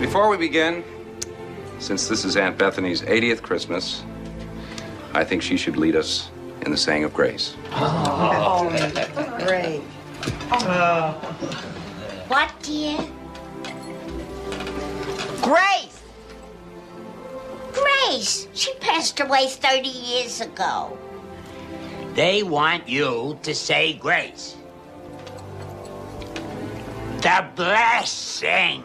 Before we begin, since this is Aunt Bethany's 80th Christmas, I think she should lead us in the saying of grace. Oh, great. What, dear? Grace! Grace. She passed away 30 years ago. They want you to say grace. The blessing.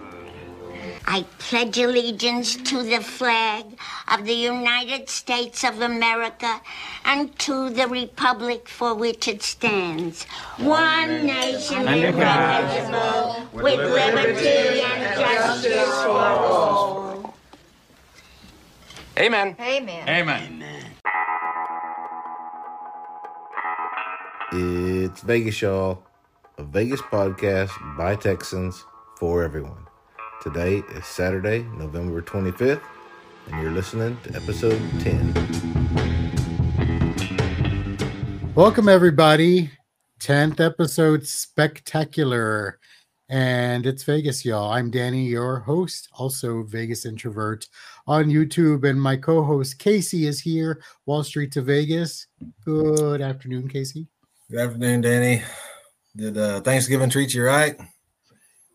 I pledge allegiance to the flag of the United States of America and to the republic for which it stands. One nation indivisible, with liberty and justice for all. Amen. Amen. Amen. It's Vegas, y'all. A Vegas podcast by Texans for everyone. Today is Saturday, November 25th, and you're listening to episode 10. Welcome, everybody. 10th episode spectacular. And it's Vegas, y'all. I'm Danny, your host, also Vegas Introvert on YouTube. And my co host, Casey, is here, Wall Street to Vegas. Good afternoon, Casey. Good afternoon, Danny. Did uh, Thanksgiving treat you right?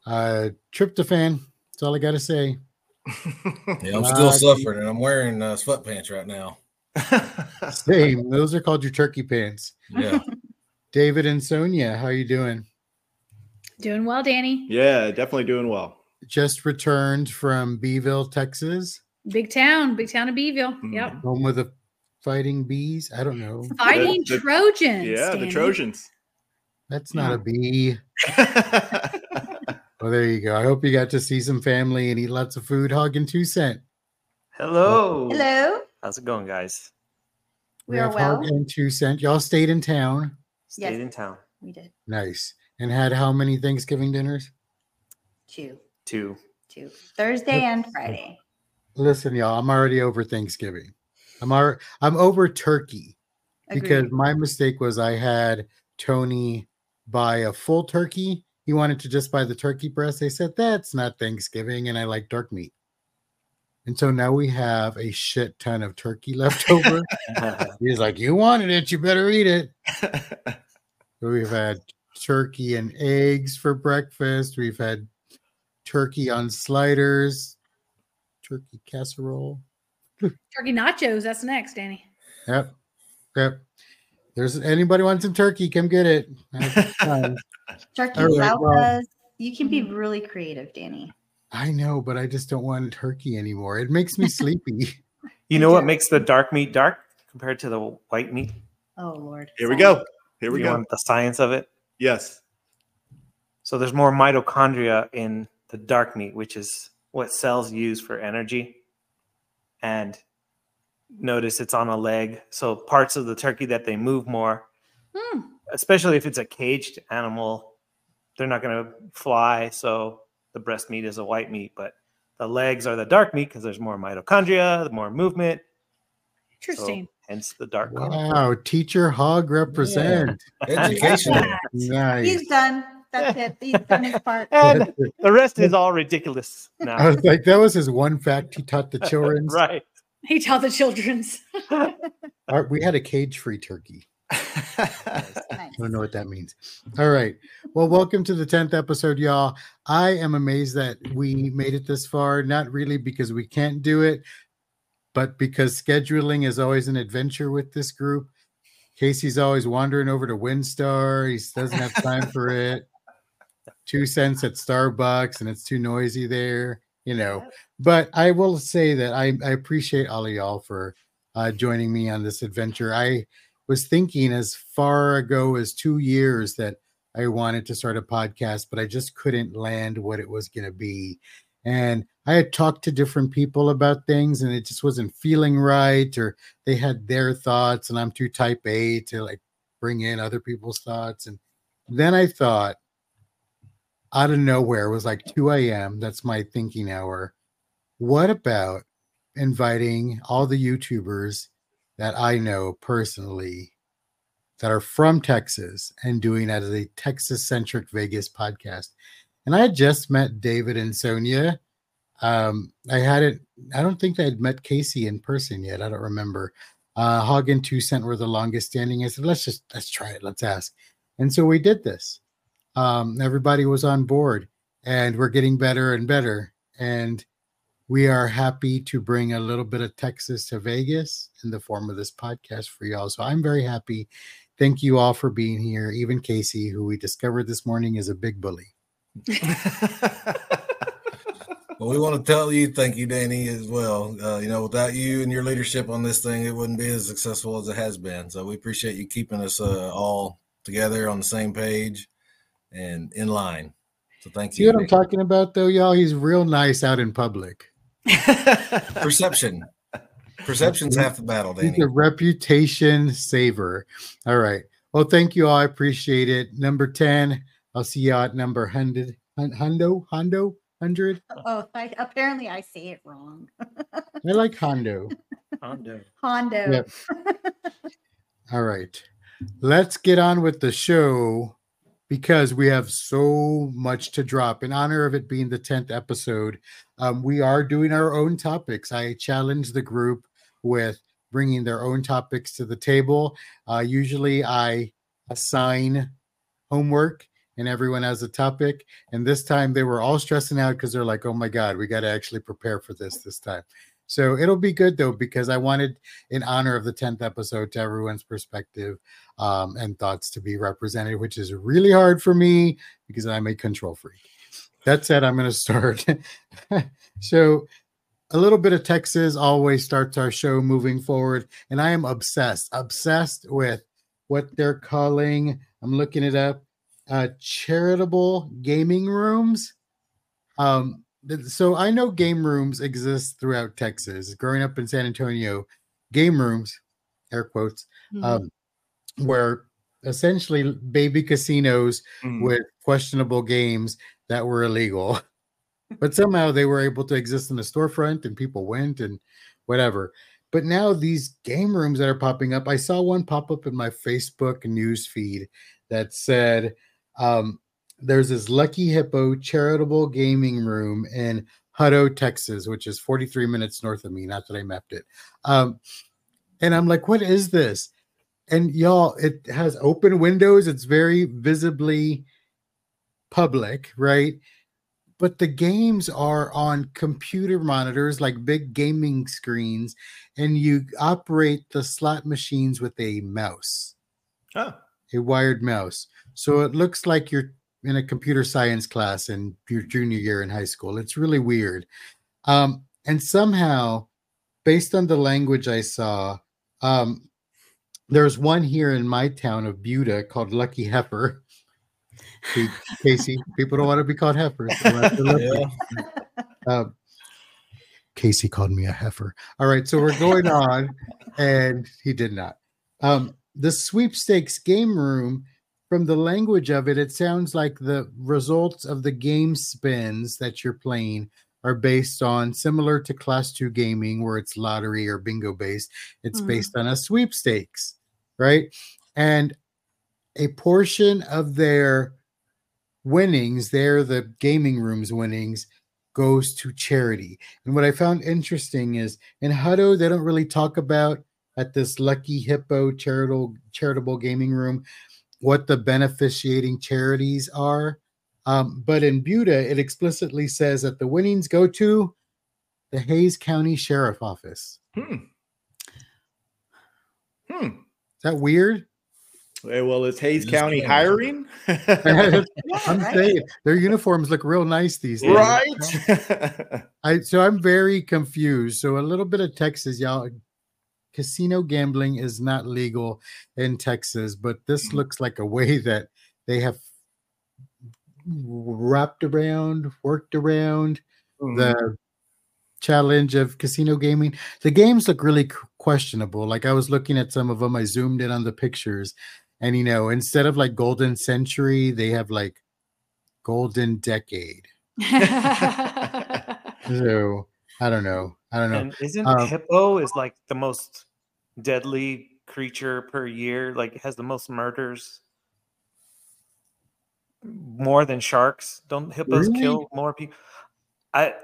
Uh, tryptophan. That's all I got to say. Yeah, I'm still Uh, suffering, and I'm wearing uh, sweatpants right now. Same. Those are called your turkey pants. Yeah, David and Sonia, how are you doing? Doing well, Danny. Yeah, definitely doing well. Just returned from Beeville, Texas, Big town, big town of Beeville. Mhm. Yep. home with the fighting bees. I don't know. Fighting The- the- Trojans. Yeah, the Trojans. That's not a bee. Well, there you go. I hope you got to see some family and eat lots of food. Hog and two cent. Hello. Hello. How's it going, guys? We are have well. Hog and two cent. Y'all stayed in town. Stayed Yes. in town. We did. Nice. And had how many Thanksgiving dinners? Two. Two. Two. Thursday and Friday. Listen, y'all, I'm already over Thanksgiving. I'm already, I'm over turkey because my mistake was I had Tony buy a full turkey. He wanted to just buy the turkey breast. They said that's not Thanksgiving, and I like dark meat. And so now we have a shit ton of turkey left over. He's like, You wanted it, you better eat it. So we've had turkey and eggs for breakfast. We've had turkey on sliders, turkey casserole. Turkey nachos. That's next, Danny. Yep. Yep. There's anybody wants some turkey, come get it. Have fun. Turkey All right, well- You can be really creative, Danny. I know, but I just don't want turkey anymore. It makes me sleepy. You know what makes the dark meat dark compared to the white meat? Oh Lord. Here we go. Here we you go. want the science of it? Yes. So there's more mitochondria in the dark meat, which is what cells use for energy. And notice it's on a leg. So parts of the turkey that they move more, Hmm. especially if it's a caged animal, they're not going to fly. So the breast meat is a white meat, but the legs are the dark meat because there's more mitochondria, the more movement. So Interesting. hence the dark color. Wow, teacher hog represent. education. Nice. He's done. That's it. He's done his part. And the rest is all ridiculous Now. I was like, that was his one fact he taught the children. right. He taught the children's. Our- We had a cage-free turkey. Nice. I don't know what that means. All right. Well, welcome to the 10th episode, y'all. I am amazed that we made it this far, not really because we can't do it, but because scheduling is always an adventure with this group. Casey's always wandering over to WinStar. He doesn't have time for it. Two cents at Starbucks, and it's too noisy there, you know. But I will say that I, I appreciate all of y'all for uh, joining me on this adventure. I was thinking as far ago as two years that I wanted to start a podcast, but I just couldn't land what it was going to be. And I had talked to different people about things and it just wasn't feeling right, or they had their thoughts, and I'm too type A to like bring in other people's thoughts. And then I thought, out of nowhere, it was like 2 a.m. That's my thinking hour. What about inviting all the YouTubers that I know personally that are from Texas and doing that as a Texas centric Vegas podcast. And I had just met David and Sonia Um, I hadn't. I don't think I had met Casey in person yet. I don't remember. Uh, Hog and Two Cent were the longest standing. I said, let's just let's try it. Let's ask. And so we did this. Um, everybody was on board, and we're getting better and better. And we are happy to bring a little bit of Texas to Vegas in the form of this podcast for y'all. So I'm very happy. Thank you all for being here. Even Casey, who we discovered this morning is a big bully. Well, we want to tell you thank you, Danny, as well. Uh, you know, without you and your leadership on this thing, it wouldn't be as successful as it has been. So we appreciate you keeping us uh, all together on the same page and in line. So thank See you. what I'm talking about, though, y'all? He's real nice out in public. Perception. Perception's half the battle, He's a reputation saver. All right. Well, thank you all. I appreciate it. Number 10. I'll see you at number 100. Hun- Hundo? Hondo? 100? Oh, I, apparently I say it wrong. I like Hondo. Hondo. Hondo. Yep. All right. Let's get on with the show because we have so much to drop. In honor of it being the 10th episode, um, we are doing our own topics. I challenge the group with bringing their own topics to the table. Uh, usually I assign homework and everyone has a topic. And this time they were all stressing out because they're like, oh my God, we got to actually prepare for this this time. So it'll be good though, because I wanted, in honor of the 10th episode, to everyone's perspective um, and thoughts to be represented, which is really hard for me because I'm a control freak. That said, I'm going to start. so, a little bit of Texas always starts our show moving forward. And I am obsessed, obsessed with what they're calling, I'm looking it up, uh, charitable gaming rooms. Um, so I know game rooms exist throughout Texas. Growing up in San Antonio, game rooms, air quotes, um, where essentially baby casinos Mm. with questionable games that were illegal. but somehow they were able to exist in the storefront and people went and whatever. But now these game rooms that are popping up, I saw one pop up in my Facebook news feed that said, um, there's this Lucky Hippo charitable gaming room in Hutto, Texas, which is 43 minutes north of me. Not that I mapped it. Um, and I'm like, what is this? And y'all, it has open windows. It's very visibly public, right? But the games are on computer monitors, like big gaming screens, and you operate the slot machines with a mouse Oh, a wired mouse. So it looks like you're in a computer science class in your junior year in high school. It's really weird. Um, and somehow, based on the language I saw, um, there's one here in my town of Buda called Lucky Heifer. Casey, people don't want to be called heifers. They want to be lucky. Um, Casey called me a heifer. All right, so we're going on, and he did not. Um, the sweepstakes game room, from the language of it, it sounds like the results of the game spins that you're playing are based on similar to class two gaming, where it's lottery or bingo based. It's Mhm. based on a sweepstakes, right? And a portion of their winnings, they're the gaming rooms winnings, goes to charity. And what I found interesting is in Hutto, they don't really talk about at this Lucky Hippo charitable charitable gaming room what the beneficiating charities are. Um, but in Buda, it explicitly says that the winnings go to the Hays County Sheriff Office. Hmm. Hmm. Is that weird? Eh, Well, is Hays Just County curious. hiring? I'm saying their uniforms look real nice these days. right. I so I'm very confused. So a little bit of Texas, y'all. Casino gambling is not legal in Texas, but this looks like a way that they have wrapped around, worked around the challenge of casino gaming. The games look really questionable. Like I was looking at some of them, I zoomed in on the pictures, and you know, instead of like golden century, they have like golden decade. So I don't know. I don't know. And isn't Um, hippo is like the most deadly creature per year? Like it has the most murders, more than sharks. Don't hippos Really? kill more people? I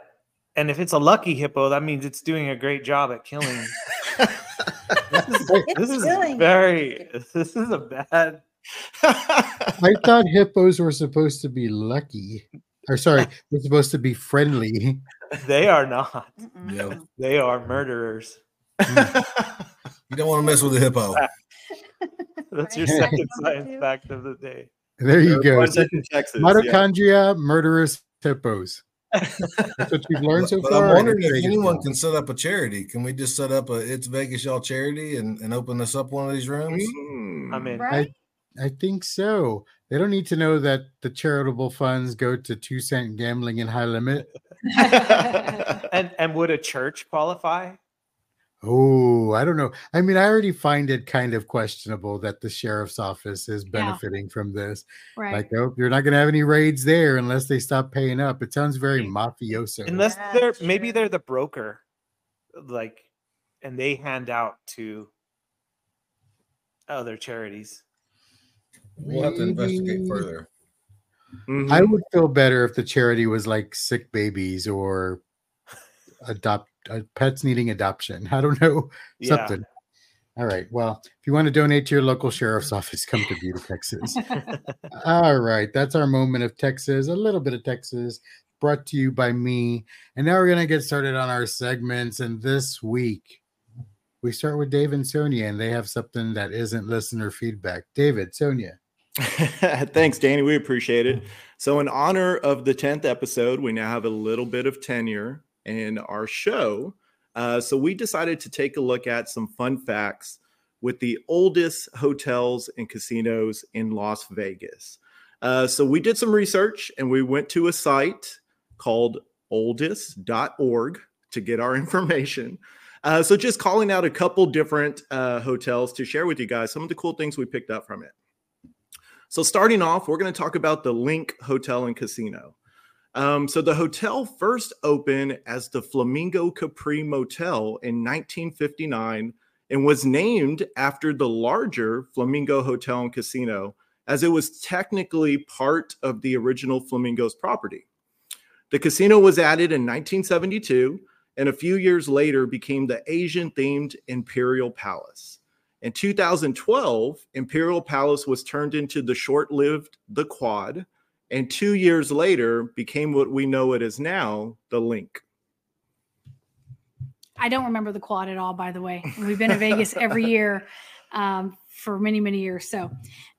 And if it's a lucky hippo, that means it's doing a great job at killing. this is, this is very. This is a bad. I thought hippos were supposed to be lucky. Or sorry, they're supposed to be friendly. They are not. Yeah. They are murderers. You don't want to mess with a hippo. That's your second science fact of the day. There you go. One check yeah. Mitochondria, murderous hippos. That's what you've learned so But far. I'm wondering if anyone can set up a charity. Can we just set up a It's Vegas Y'all charity and, and open this up one of these rooms? Mm. I'm in. Right? I think so. They don't need to know that the charitable funds go to two cent gambling and high limit. And and would a church qualify? Oh, I don't know. I mean, I already find it kind of questionable that the sheriff's office is Yeah. benefiting from this. Right. Like, oh, you're not going to have any raids there unless they stop paying up. It sounds very mafioso. Unless Yeah, they're that's maybe they're the broker, like, and they hand out to other charities. We'll have to investigate Maybe- further. Mhm. I would feel better if the charity was like sick babies or adopt uh, pets needing adoption. I don't know Yeah. something. All right. Well, if you want to donate to your local sheriff's office, come to Buda, Texas. All right. That's our moment of Texas, a little bit of Texas brought to you by me. And now we're going to get started on our segments. And this week, we start with Dave and Sonia, and they have something that isn't listener feedback. David, Sonia. Thanks, Danny. We appreciate it. So, in honor of the 10th episode, we now have a little bit of tenure in our show. Uh, so, we decided to take a look at some fun facts with the oldest hotels and casinos in Las Vegas. Uh, so, we did some research and we went to a site called oldest.org to get our information. Uh, so, just calling out a couple different uh, hotels to share with you guys some of the cool things we picked up from it. So, starting off, we're going to talk about the LINQ Hotel and Casino. Um, so, the hotel first opened as the Flamingo Capri Motel in 1959 and was named after the larger Flamingo Hotel and Casino, as it was technically part of the original Flamingo's property. The casino was added in 1972 and a few years later became the Asian themed Imperial Palace. In 2012, Imperial Palace was turned into the short-lived The Quad, and 2 years later became what we know it as now, the LINQ. I don't remember the quad at all, by the way. We've been to Vegas every year um, for many, many years. So,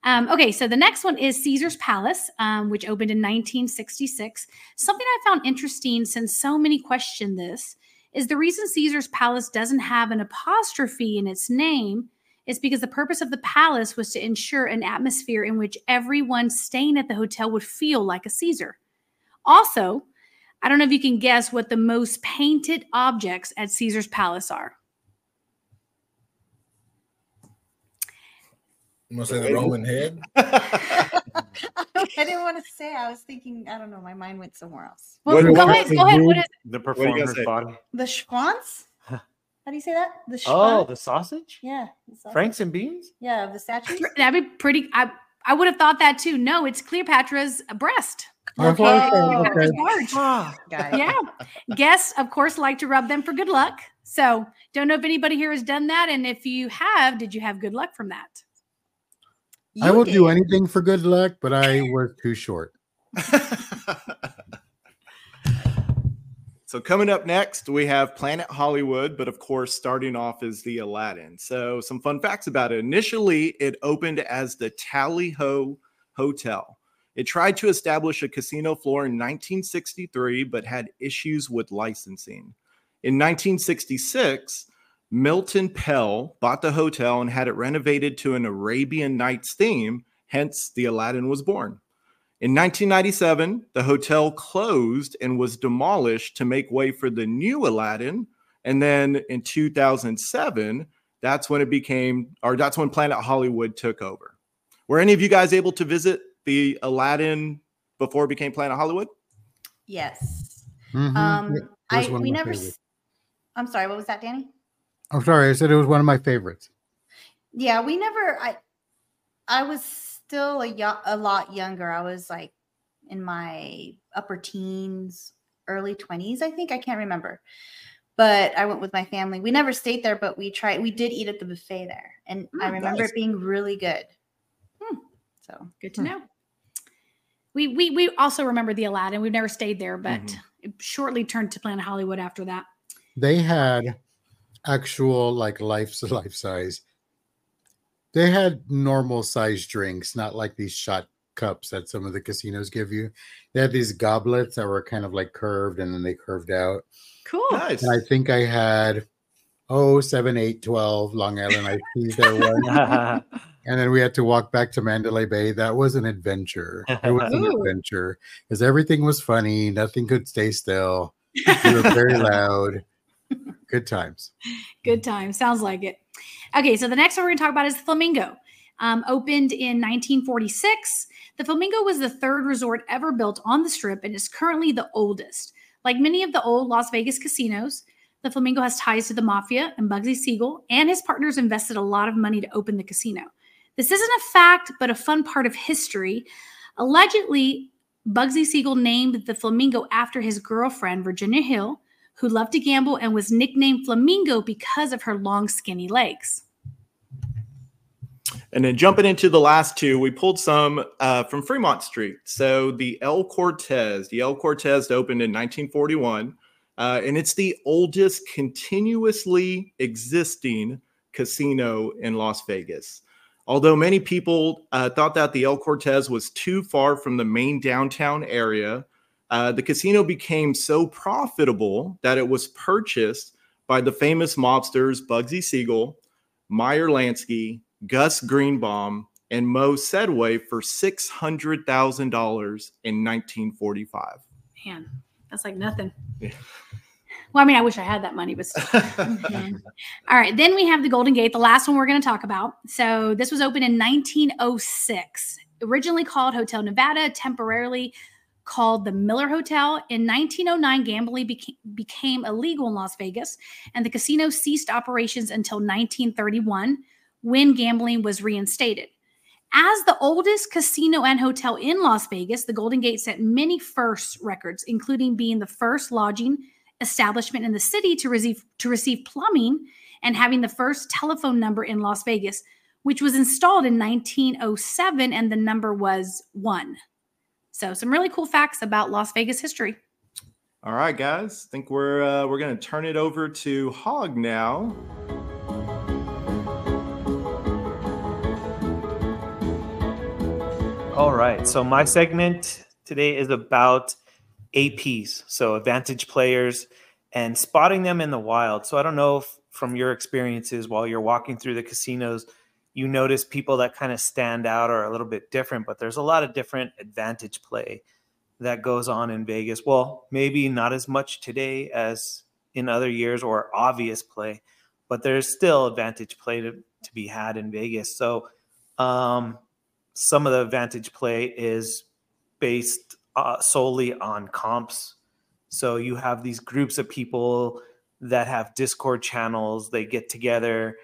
um, okay, so the next one is Caesar's Palace, um, which opened in 1966. Something I found interesting since so many question this is the reason Caesar's Palace doesn't have an apostrophe in its name is because the purpose of the palace was to ensure an atmosphere in which everyone staying at the hotel would feel like a Caesar. Also, I don't know if you can guess what the most painted objects at Caesar's Palace are. I'm gonna say the Roman head. I didn't want to say. I was thinking. I don't know. My mind went somewhere else. Well, What- go what- ahead. Go ahead. What is The performer's body. The schwanz? How do you say that? The schwanz? Oh, the sausage? yeah. the sausage. Franks and beans? Yeah, the statues. that'd be pretty? I I would have thought that too. No, it's Cleopatra's breast. Okay, Okay. okay. Cleopatra's barge. Ah, Got it. Yeah. Guests, of course, like to rub them for good luck. So don't know if anybody here has done that. And if you have, did you have good luck from that? I You will do anything for good luck, but I was too short. so coming up next, we have Planet Hollywood, but of course, starting off is the Aladdin. So some fun facts about it. Initially, it opened as the Tally Ho Hotel. It tried to establish a casino floor in 1963, but had issues with licensing. In 1966, Milton Prell bought the hotel and had it renovated to an Arabian Nights theme, hence, the Aladdin was born. In 1997, the hotel closed and was demolished to make way for the new Aladdin. And then in 2007, that's when it became, or that's when Planet Hollywood took over. Were any of you guys able to visit the Aladdin before it became Planet Hollywood? Yes. Mhm. Um, Yeah, it was I one of we my never. favorites. s- I'm sorry. What was that, Danny? I'm sorry, I said it was one of my favorites. Yeah, we never. I I was still a yo- a lot younger. I was like in my upper teens early 20s, I think. I can't remember. But I went with my family. We never stayed there, but we tried. We did eat at the buffet there, and I Oh, remember nice. it being really good. Hmm. So Good to know. We we we also remember the Aladdin. We've never stayed there, but Mhm. it shortly turned to Planet Hollywood after that. They had actual like life life size. They had normal sized drinks, not like these shot cups that some of the casinos give you. They had these goblets that were kind of like curved and then they curved out. Cool. Nice. And I think I had oh seven, eight, twelve Long Island iced teas there one. and then we had to walk back to Mandalay Bay. That was an adventure. It was an adventure because everything was funny. Nothing could stay still. We were very loud. Good times. Good time. Sounds like it. Okay, so the next one we're going to talk about is the Flamingo. Um, opened in 1946, the Flamingo was the third resort ever built on the Strip and is currently the oldest. Like many of the old Las Vegas casinos, the Flamingo has ties to the mafia, and Bugsy Siegel and his partners invested a lot of money to open the casino. This isn't a fact, but a fun part of history. Allegedly, Bugsy Siegel named the Flamingo after his girlfriend, Virginia Hill, who loved to gamble and was nicknamed Flamingo because of her long, skinny legs. And then jumping into the last two, we pulled some uh, from Fremont Street. So the El Cortez, the El Cortez opened in 1941, uh, and it's the oldest continuously existing casino in Las Vegas. Although many people uh, thought that the El Cortez was too far from the main downtown area, uh, the casino became so profitable that it was purchased by the famous mobsters Bugsy Siegel, Meyer Lansky, Gus Greenbaum, and Moe Sedway for $600,000 in 1945. Man, that's like nothing. Yeah. Well, I mean, I wish I had that money, but still. All right, then we have the Golden Gate, the last one we're going to talk about. So this was opened in 1906, originally called Hotel Nevada, temporarily called the Miller Hotel. In 1909, gambling beca- became illegal in Las Vegas, and the casino ceased operations until 1931, when gambling was reinstated. As the oldest casino and hotel in Las Vegas, the Golden Gate set many first records, including being the first lodging establishment in the city to receive to receive plumbing and having the first telephone number in Las Vegas, which was installed in 1907 and the number was 1. So some really cool facts about Las Vegas history. All right, guys. I think we're uh, we're going to turn it over to Hog now. All right. So my segment today is about APs, so advantage players, and spotting them in the wild. So I don't know if from your experiences while you're walking through the casinos, you notice people that kind of stand out or a little bit different, but there's a lot of different advantage play that goes on in Vegas. Well, maybe not as much today as in other years or obvious play, but there's still advantage play to, to be had in Vegas. So um, some of the advantage play is based uh, solely on comps. So you have these groups of people that have Discord channels. They get together,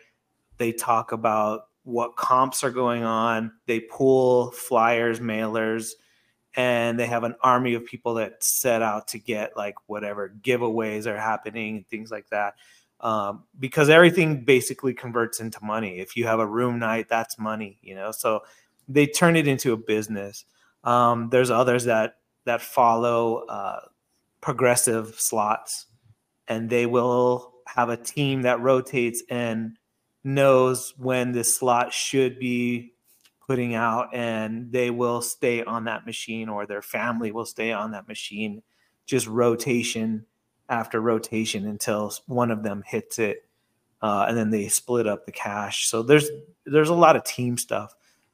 they talk about what comps are going on, they pull flyers, mailers, and they have an army of people that set out to get like whatever giveaways are happening and things like that. Um, because everything basically converts into money. If you have a room night, that's money, you know. So they turn it into a business. Um, there's others that that follow uh, progressive slots, and they will have a team that rotates and knows when this slot should be putting out, and they will stay on that machine, or their family will stay on that machine, just rotation after rotation until one of them hits it, uh, and then they split up the cash. So there's there's a lot of team stuff.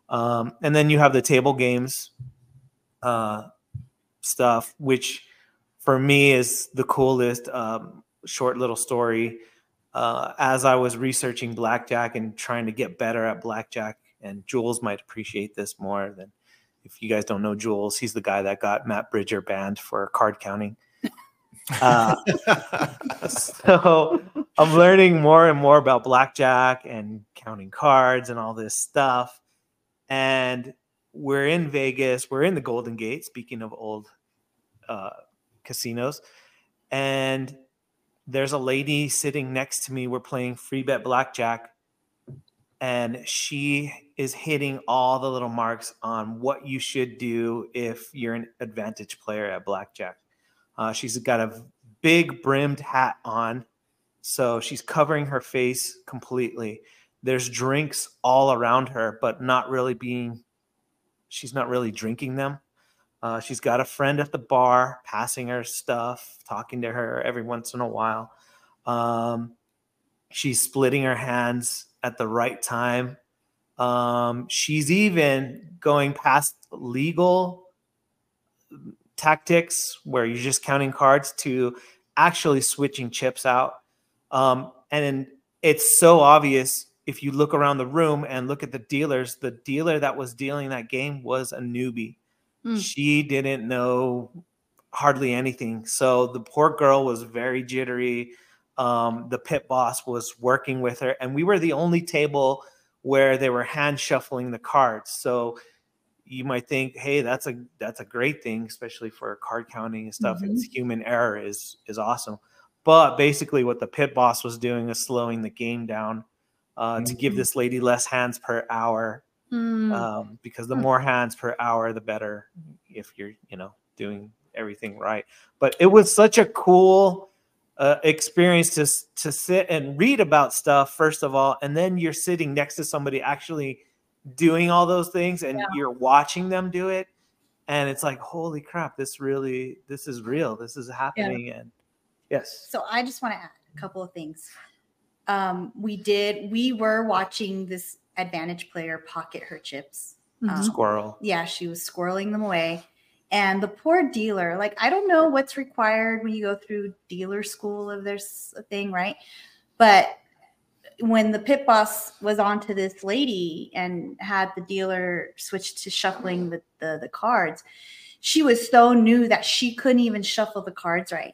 Um, and then you have the table games uh, stuff, which for me is the coolest. Um, short little story. Uh, as I was researching blackjack and trying to get better at blackjack, and Jules might appreciate this more than if you guys don't know Jules, he's the guy that got Matt Bridger banned for card counting. Uh, so I'm learning more and more about blackjack and counting cards and all this stuff. And we're in Vegas. We're in the Golden Gate. Speaking of old uh, casinos, and there's a lady sitting next to me. We're playing free bet blackjack, and she is hitting all the little marks on what you should do if you're an advantage player at blackjack. Uh, she's got a big brimmed hat on, so she's covering her face completely. There's drinks all around her, but not really being. She's not really drinking them. Uh, she's got a friend at the bar passing her stuff, talking to her every once in a while. Um, she's splitting her hands at the right time. Um, she's even going past legal tactics where you're just counting cards to actually switching chips out. Um, and it's so obvious if you look around the room and look at the dealers, the dealer that was dealing that game was a newbie. Mm. She didn't know hardly anything. So the poor girl was very jittery. Um, the pit boss was working with her, and we were the only table where they were hand shuffling the cards. So you might think, hey, that's a that's a great thing, especially for card counting and stuff. Mhm. It's human error is is awesome. But basically, what the pit boss was doing is slowing the game down uh, to give Mhm. this lady less hands per hour Hmm. um, because the more hands per hour, the better if you're, you know, doing everything right. But it was such a cool uh, experience to to sit and read about stuff first of all, and then you're sitting next to somebody actually doing all those things, and Yeah. you're watching them do it, and it's like, holy crap, this really, this is real, this is happening, and yes, So I just want to add a couple of things. Um, we did, we were watching this advantage player pocket her chips. Mhm. Um, squirrel. yeah, she was squirreling them away. And the poor dealer, like, I don't know what's required when you go through dealer school if there's a thing, right? But when the pit boss was on to this lady and had the dealer switch to shuffling the, the, the cards, she was so new that she couldn't even shuffle the cards right.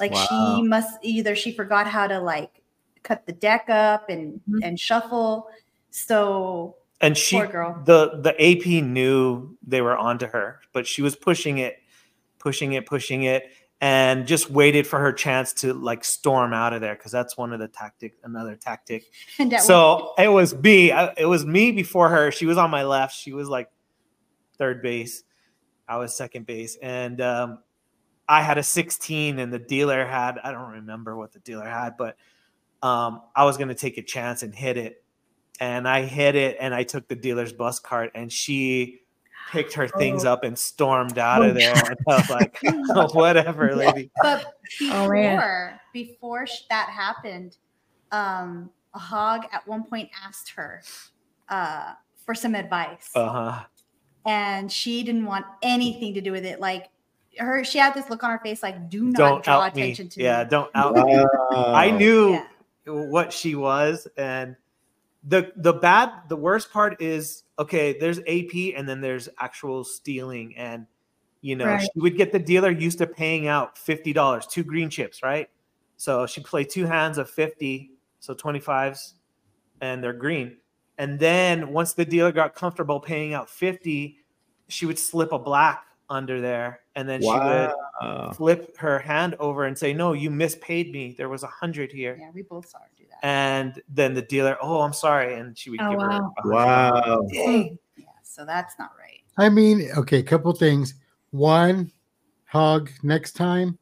Like Wow. she must either she forgot how to like cut the deck up and and shuffle. So and she Poor girl. the the ap knew they were onto her but she was pushing it pushing it pushing it and just waited for her chance to like storm out of there because that's one of the tactic another tactic. And that so it. was me it was me before her. She was on my left. She was like third base. I was second base. And um i had a 16 and the dealer had i don't remember what the dealer had but um i was going to take a chance and hit it and i hit it and i took the dealer's bus cart and she picked her things Oh. up and stormed out of there and i was like oh, whatever lady But Oh, before before that happened, um, a hog at one point asked her uh, for some advice, uh-huh and she didn't want anything to do with it. Like her, she had this look on her face, like "Do not don't draw out me attention to it. yeah me." don't out me I knew Yeah. What she was, and the the bad the worst part is okay. There's AP, and then there's actual stealing, and you know Right. she would get the dealer used to paying out fifty dollars, two green chips, right? So she'd play two hands of fifty, so twenty fives, and they're green. And then once the dealer got comfortable paying out fifty, she would slip a black under there, and then she would flip her hand over and say, "No, you mispaid me. There was a hundred here." Yeah, we both saw her do that. And then the dealer, "Oh, I'm sorry," and she would Oh, give her. wow. a hundred. Wow. Dang. Yeah, so that's not right. I mean, okay, couple things. One, hog, next time,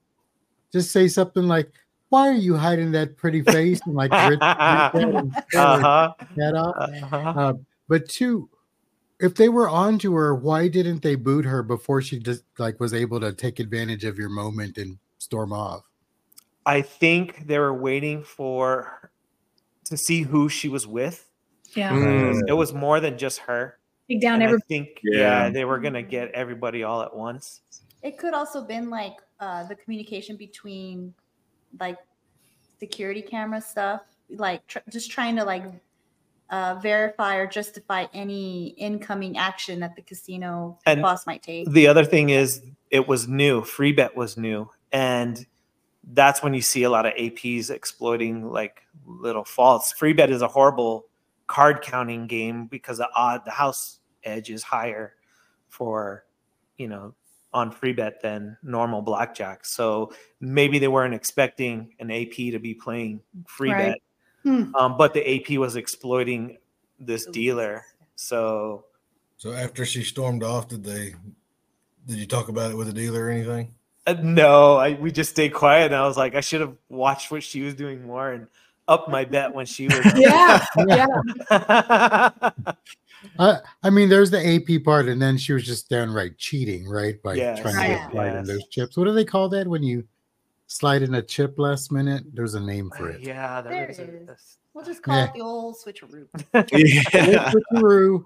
just say something like, Why are you hiding that pretty face? And like, rip, rip that Uh-huh. that off. Uh-huh. Uh, but two, if they were on to her, why didn't they boot her before she just like was able to take advantage of your moment and storm off? I think they were waiting for to see who she was with. Yeah. Mm. It was more than just her. Take down And I think Yeah. yeah, they were gonna get everybody all at once. It could also been like uh, the communication between like security camera stuff, like tr- just trying to like uh, verify or justify any incoming action that the casino And boss might take. The other thing is it was new. Free bet was new. And that's when you see a lot of APs exploiting like little faults. Free bet is a horrible card counting game because the odd the house edge is higher for you know on free bet than normal blackjack. So maybe they weren't expecting an AP to be playing free Right. bet. Hmm. Um, but the AP was exploiting this dealer. So So after she stormed off, did they? Did you talk about it with the dealer or anything? uh, no, I we just stayed quiet. And I was like, I should have watched what she was doing more and up my bet when she was. Yeah, yeah. Uh, I mean, there's the AP part, and then she was just downright cheating, right? By Yes. trying to Right. get slide in Yes. those chips. What do they call that when you slide in a chip last minute? There's a name for it. yeah, There there is. it a- We'll just call Yeah. it the old switcheroo. yeah. Switcheroo.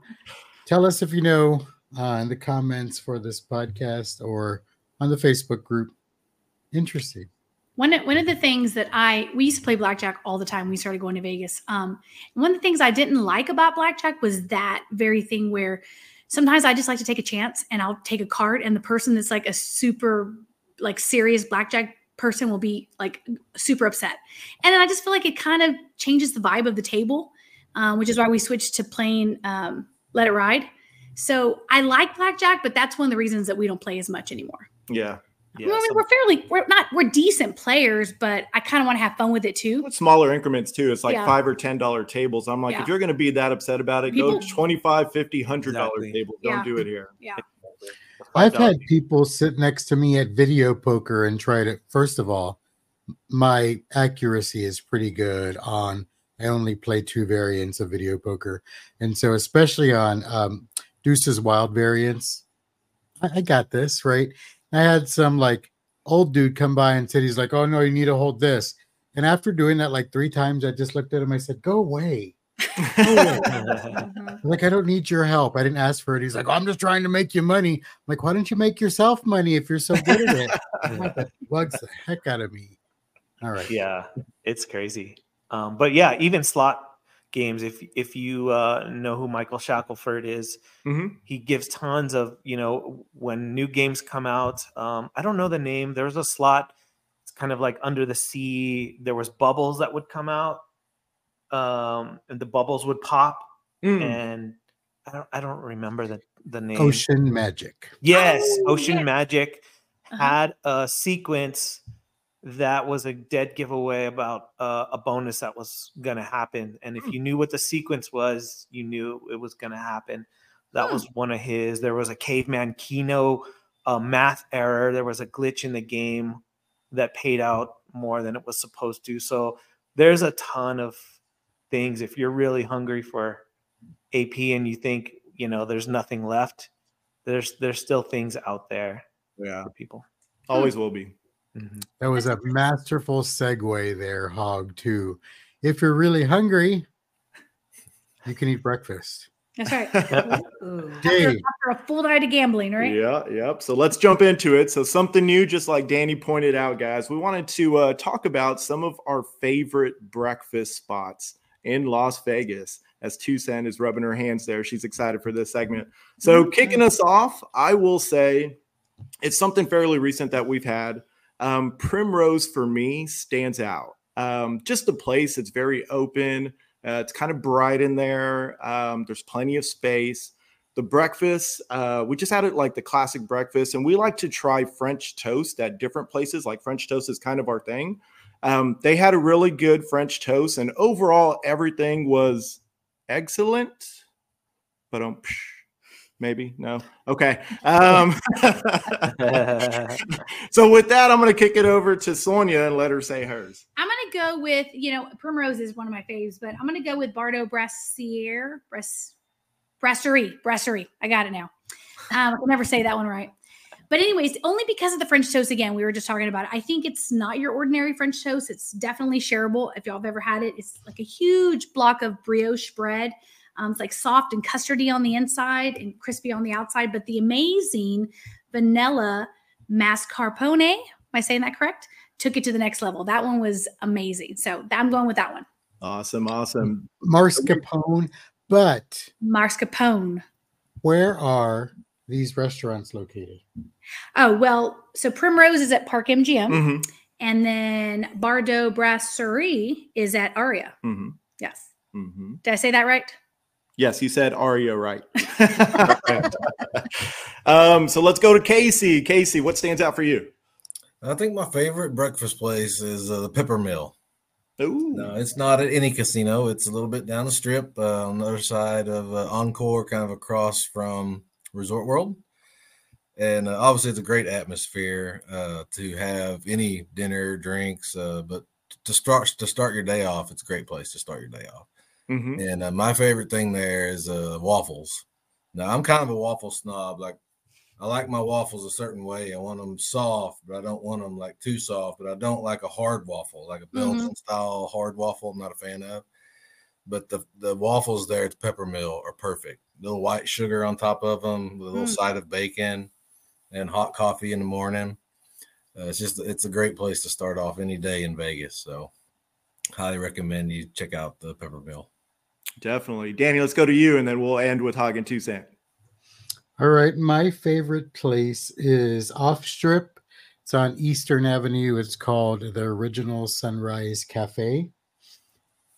Tell us if you know uh, in the comments for this podcast or on the Facebook group. Interesting. One of, one of the things that I we used to play blackjack all the time. We started going to Vegas. Um, one of the things I didn't like about blackjack was that very thing where sometimes I just like to take a chance and I'll take a card, and the person that's like a super like serious blackjack person will be like super upset, and then I just feel like it kind of changes the vibe of the table, um, which is why we switched to playing um, Let It Ride. So I like blackjack, but that's one of the reasons that we don't play as much anymore. yeah. yeah, I mean, some- we're fairly we're not we're decent players, but I kind of want to have fun with it too. Smaller increments too. It's like Yeah. five or ten dollar tables. I'm like, Yeah. if you're gonna be that upset about it, People- go 25 50 hundred dollar Exactly. tables. Don't Yeah. do it here. Yeah. I've had people sit next to me at video poker and try to. First of all, my accuracy is pretty good on. I only play two variants of video poker, and so especially on um, Deuce's Wild variants, I, I got this right. I had some like old dude come by and said he's like, "Oh no, you need to hold this." And after doing that like three times, I just looked at him. I said, "Go away." Mhm. Like, I don't need your help. I didn't ask for it. He's like, oh, I'm just trying to make you money. I'm like, why don't you make yourself money if you're so good at it? That bugs the heck out of me. All right. yeah, it's crazy. Um, but yeah, even slot games. If if you uh, know who Michael Shackleford is, Mhm. he gives tons of you know when new games come out. Um, I don't know the name. There was a slot. It's kind of like under the sea. There was bubbles that would come out, um, and the bubbles would pop. Mm. And I don't I don't remember the the name. Ocean Magic. Yes, Oh, Ocean yeah. Magic Uh-huh. had a sequence that was a dead giveaway about uh, a bonus that was going to happen. And if you knew what the sequence was, you knew it was going to happen. That was one of his. There was a caveman Keno uh, math error. There was a glitch in the game that paid out more than it was supposed to. So there's a ton of things. If you're really hungry for AP and you think you know there's nothing left, there's there's still things out there Yeah. for people. Always will be. That was a masterful segue there, Hog, too. If you're really hungry, you can eat breakfast. That's right. After, after a full night of gambling, right? Yeah, yep. So let's jump into it. So something new, just like Danny pointed out, guys. We wanted to uh, talk about some of our favorite breakfast spots in Las Vegas. As Two Cent is rubbing her hands there, she's excited for this segment. So kicking us off, I will say it's something fairly recent that we've had. Um, Primrose for me stands out. Um, just the place, it's very open. Uh, it's kind of bright in there. Um, there's plenty of space the breakfast uh, we just had it like the classic breakfast and we like to try french toast at different places like french toast is kind of our thing um, they had a really good french toast and overall everything was excellent but um maybe no okay um, so with that i'm going to kick it over to sonia and let her say hers I'm gonna go with you know Primrose is one of my faves, but I'm gonna go with Bardot Brassiere, Bress, Brasserie, Brasserie. I got it now. Um, I can never say that one right. But anyways, only because of the French toast. Again, we were just talking about it. I think it's not your ordinary French toast. It's definitely shareable. If y'all have ever had it, it's like a huge block of brioche bread. Um, it's like soft and custardy on the inside and crispy on the outside. But the amazing vanilla mascarpone. Am I saying that correct? Took it to the next level. That one was amazing. So I'm going with that one. awesome awesome Mascarpone. But Mascarpone. where are these restaurants located? Oh, well, so Primrose is at Park MGM. Mhm, And then Bardot Brasserie is at Aria. mhm, Yes. mhm. Did I say that right? Yes, you said Aria right. um, so let's go to Casey. Casey, what stands out for you? I think my favorite breakfast place is uh, the Pepper Mill. Ooh. No, it's not at any casino. It's a little bit down the strip uh, on the other side of uh, Encore, kind of across from Resort World. And uh, obviously, it's a great atmosphere uh, to have any dinner, drinks, uh, but to start to start your day off, it's a great place to start your day off. Mhm. And uh, my favorite thing there is uh, waffles. Now, I'm kind of a waffle snob. Like, I like my waffles a certain way. I want them soft, but I don't want them like too soft. But I don't like a hard waffle, like a Belgian style hard waffle. I'm not a fan of. But the the waffles there at the Pepper Mill are perfect. Little white sugar on top of them, a little Mm. side of bacon, and hot coffee in the morning. Uh, it's just it's a great place to start off any day in Vegas. So, highly recommend you check out the Pepper Mill. Definitely. Danny, let's go to you and then we'll end with Hog and Two Cent. All right, my favorite place is off strip. It's on Eastern Avenue. It's called the Original Sunrise Cafe.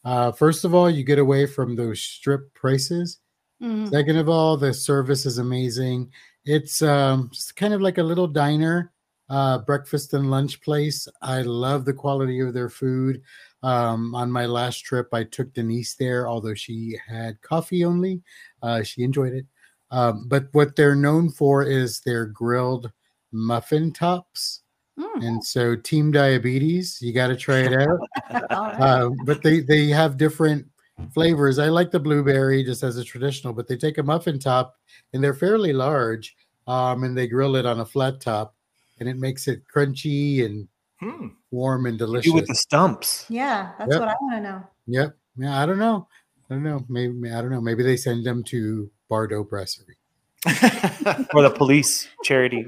Uh, first of all, you get away from those strip prices. Mhm. Second of all, the service is amazing. It's um, kind of like a little diner, uh, breakfast and lunch place. I love the quality of their food. Um, on my last trip, I took Denise there, although she had coffee only. Uh, she enjoyed it. Um, but what they're known for is their grilled muffin tops. Mm. And so, Team Diabetes, you got to try it out. Right. Uh, but they they have different flavors. I like the blueberry just as a traditional, but they take a muffin top and they're fairly large, um, and they grill it on a flat top, and it makes it crunchy and Hmm. warm and Do delicious. with the stumps. yeah, that's Yep. what I want to know. Yep. Yeah, I don't know. I don't know. Maybe I don't know. Maybe they send them to Bardot Brasserie. or the police charity.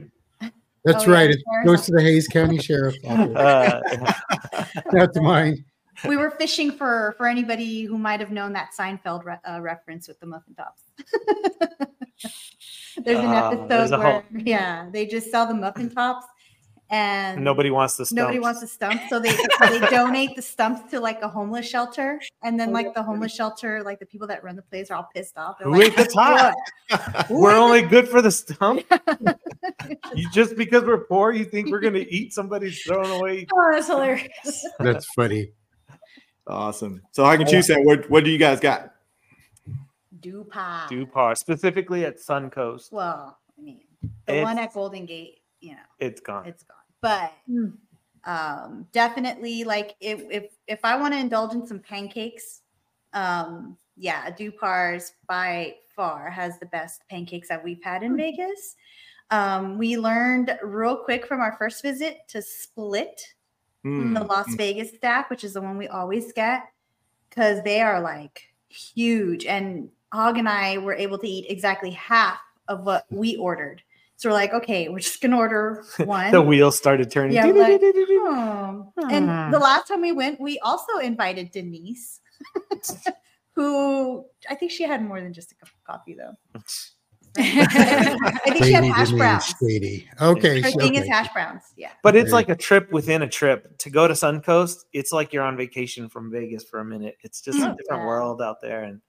That's Oh, yeah, right. It goes to the Hays County Sheriff Office, Uh, not to mine. We were fishing for for anybody who might have known that Seinfeld re- uh, reference with the muffin tops. there's an Ah, episode there's where whole- yeah, they just sell the muffin tops and nobody wants the stumps. nobody wants the stumps, so they so they donate the stumps to like a homeless shelter, and then like the homeless shelter, like the people that run the place are all pissed off. They're Who like, ate the top? We're only good for the stump. you just because we're poor, you think we're gonna eat somebody's thrown away? Oh, that's hilarious. That's funny. Awesome. So Hog and Two Cent, what, what do you guys got? Do pie. Dupar, specifically at Suncoast. Well, I mean, the one at Golden Gate, you know. It's gone. it's gone. But um, definitely, like if if if I want to indulge in some pancakes, um, yeah, Dupar's by far has the best pancakes that we've had in Vegas. Um, we learned real quick from our first visit to split Hmm. the Las Vegas stack, which is the one we always get, because they are like huge. And Hog and I were able to eat exactly half of what we ordered. So we're like, okay, we're just gonna order one. the wheels started turning. Yeah, like, oh. and the last time we went, we also invited Denise, who I think she had more than just a cup of coffee though. I think she had hash browns. Shady. Okay. Her thing is hash browns. Yeah. But it's like a trip within a trip. To go to Suncoast, it's like you're on vacation from Vegas for a minute. It's just a Mm. different Yeah. world out there, and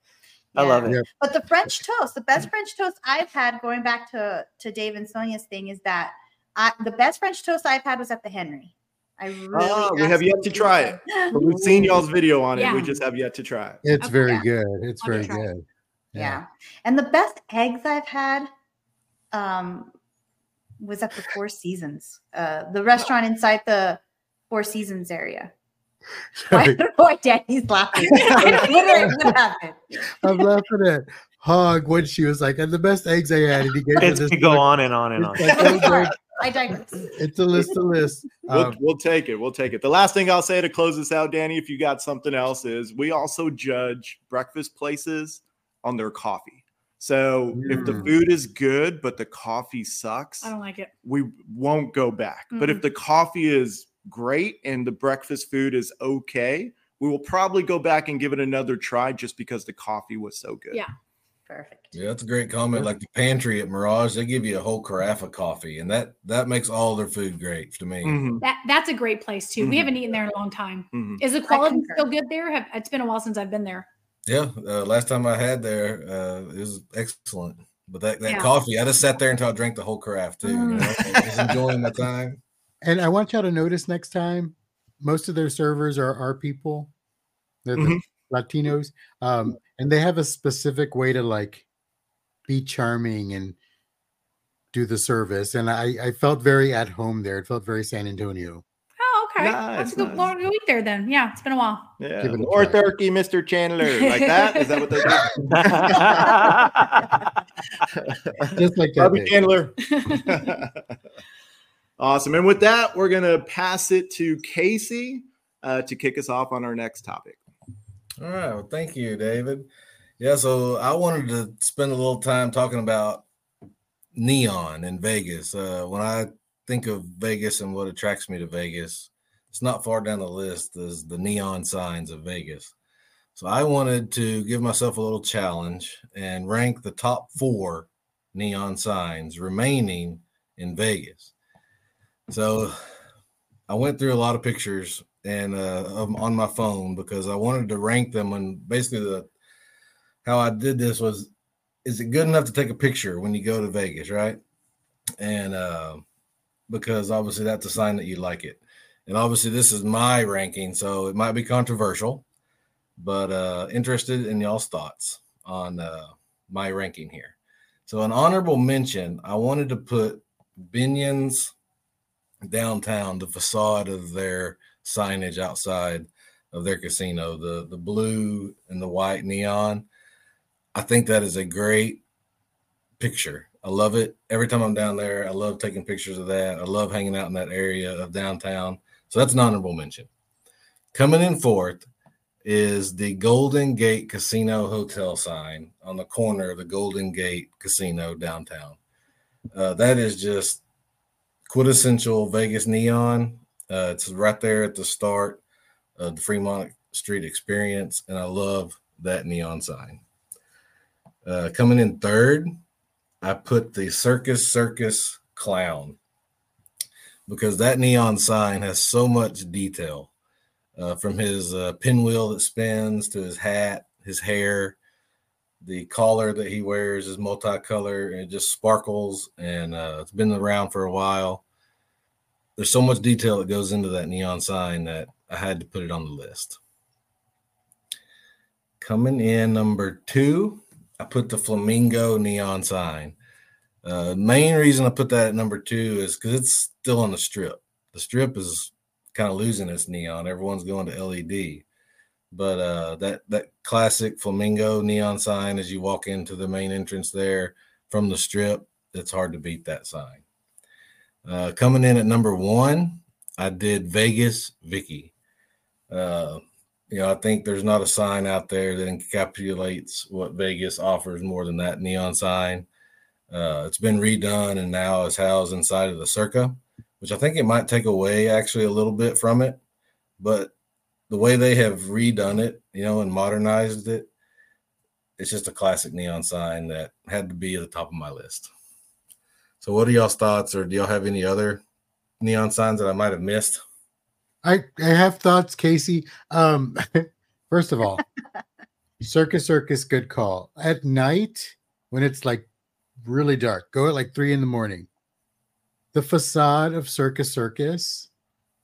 I love it. Yeah. But the French toast, the best French toast I've had, going back to to Dave and Sonia's thing, is that I, the best French toast I've had was at the Henry. I really Ah, we have yet to try it. But we've seen y'all's video on it. We just have yet to try it. It's Okay. very Yeah. good. It's I'll very good. Yeah. And the best eggs I've had um, was at the Four Seasons, uh, the restaurant inside the Four Seasons area. Why, I don't know why Danny's laughing. what, what happened? I'm laughing at Hog when she was like, and the best eggs I had. And he gave her It's this to go look. on and on and on. It's like, oh, I digress. it's a list, a list. We'll, Um, we'll take it. We'll take it. The last thing I'll say to close this out, Danny, if you got something else, is we also judge breakfast places on their coffee. So if the Mm. food is good, but the coffee sucks, I don't like it. we won't go back. But if the coffee is great and the breakfast food is okay, we will probably go back and give it another try just because the coffee was so good. Yeah. Perfect. Yeah, that's a great comment. Like the pantry at Mirage, they give you a whole carafe of coffee, and that that makes all their food great to me. Mhm, That that's a great place too. We Mhm. haven't eaten there in a long time. mhm. Is the quality still good there? Have, it's been a while since I've been there. Yeah, uh, last time I had there, uh, it was excellent. But that, that Yeah. coffee, I just sat there until I drank the whole carafe too. You know? just enjoying my time. And I want y'all to notice next time, most of their servers are our people, they're the Mhm. Latinos, um, and they have a specific way to like be charming and do the service. And I, I felt very at home there. It felt very San Antonio. Okay. Nice, Let's go, nice. go go eat there then. Yeah, it's been a while. Yeah. Give it a Or try. turkey, Mr. Chandler. Like that? Is that what they do? Just like that. Bobby Chandler. awesome. And with that, we're going to pass it to Casey uh, to kick us off on our next topic. All right. Well, thank you, David. Yeah, so I wanted to spend a little time talking about neon in Vegas. Uh, when I think of Vegas and what attracts me to Vegas, it's not far down the list as the neon signs of Vegas. So I wanted to give myself a little challenge and rank the top four neon signs remaining in Vegas. So I went through a lot of pictures and uh, on my phone because I wanted to rank them. And basically, the how I did this was, is it good enough to take a picture when you go to Vegas, right? And uh, because obviously that's a sign that you like it. And obviously, this is my ranking, so it might be controversial, but uh, interested in y'all's thoughts on uh, my ranking here. So, an honorable mention, I wanted to put Binion's downtown, the facade of their signage outside of their casino, the the blue and the white neon. I think that is a great picture. I love it. Every time I'm down there, I love taking pictures of that. I love hanging out in that area of downtown. So that's an honorable mention. Coming in fourth is the Golden Gate Casino Hotel sign on the corner of the Golden Gate Casino downtown. Uh, that is just quintessential Vegas neon. Uh, it's right there at the start of the Fremont Street experience, and I love that neon sign. Uh, coming in third, I put the Circus Circus Clown because that neon sign has so much detail uh, from his uh, pinwheel that spins to his hat, his hair, the collar that he wears is multicolor and it just sparkles and uh, it's been around for a while. There's so much detail that goes into that neon sign that I had to put it on the list. Coming in number two, I put the flamingo neon sign. Uh, main reason I put that at number two is because it's still on the strip. The strip is kind of losing its neon. Everyone's going to LED, but uh, that that classic flamingo neon sign as you walk into the main entrance there from the strip, it's hard to beat that sign. Uh, coming in at number one, I did Vegas Vicky. Uh, you know, I think there's not a sign out there that encapsulates what Vegas offers more than that neon sign. Uh, it's been redone and now is housed inside of the Circa, which I think it might take away actually a little bit from it. But the way they have redone it, you know, and modernized it, it's just a classic neon sign that had to be at the top of my list. So, what are y'all's thoughts, or do y'all have any other neon signs that I might have missed? I, I have thoughts, Casey. Um, first of all, Circus Circus, good call. At night, when it's like really dark, go at like three in the morning. The facade of Circus Circus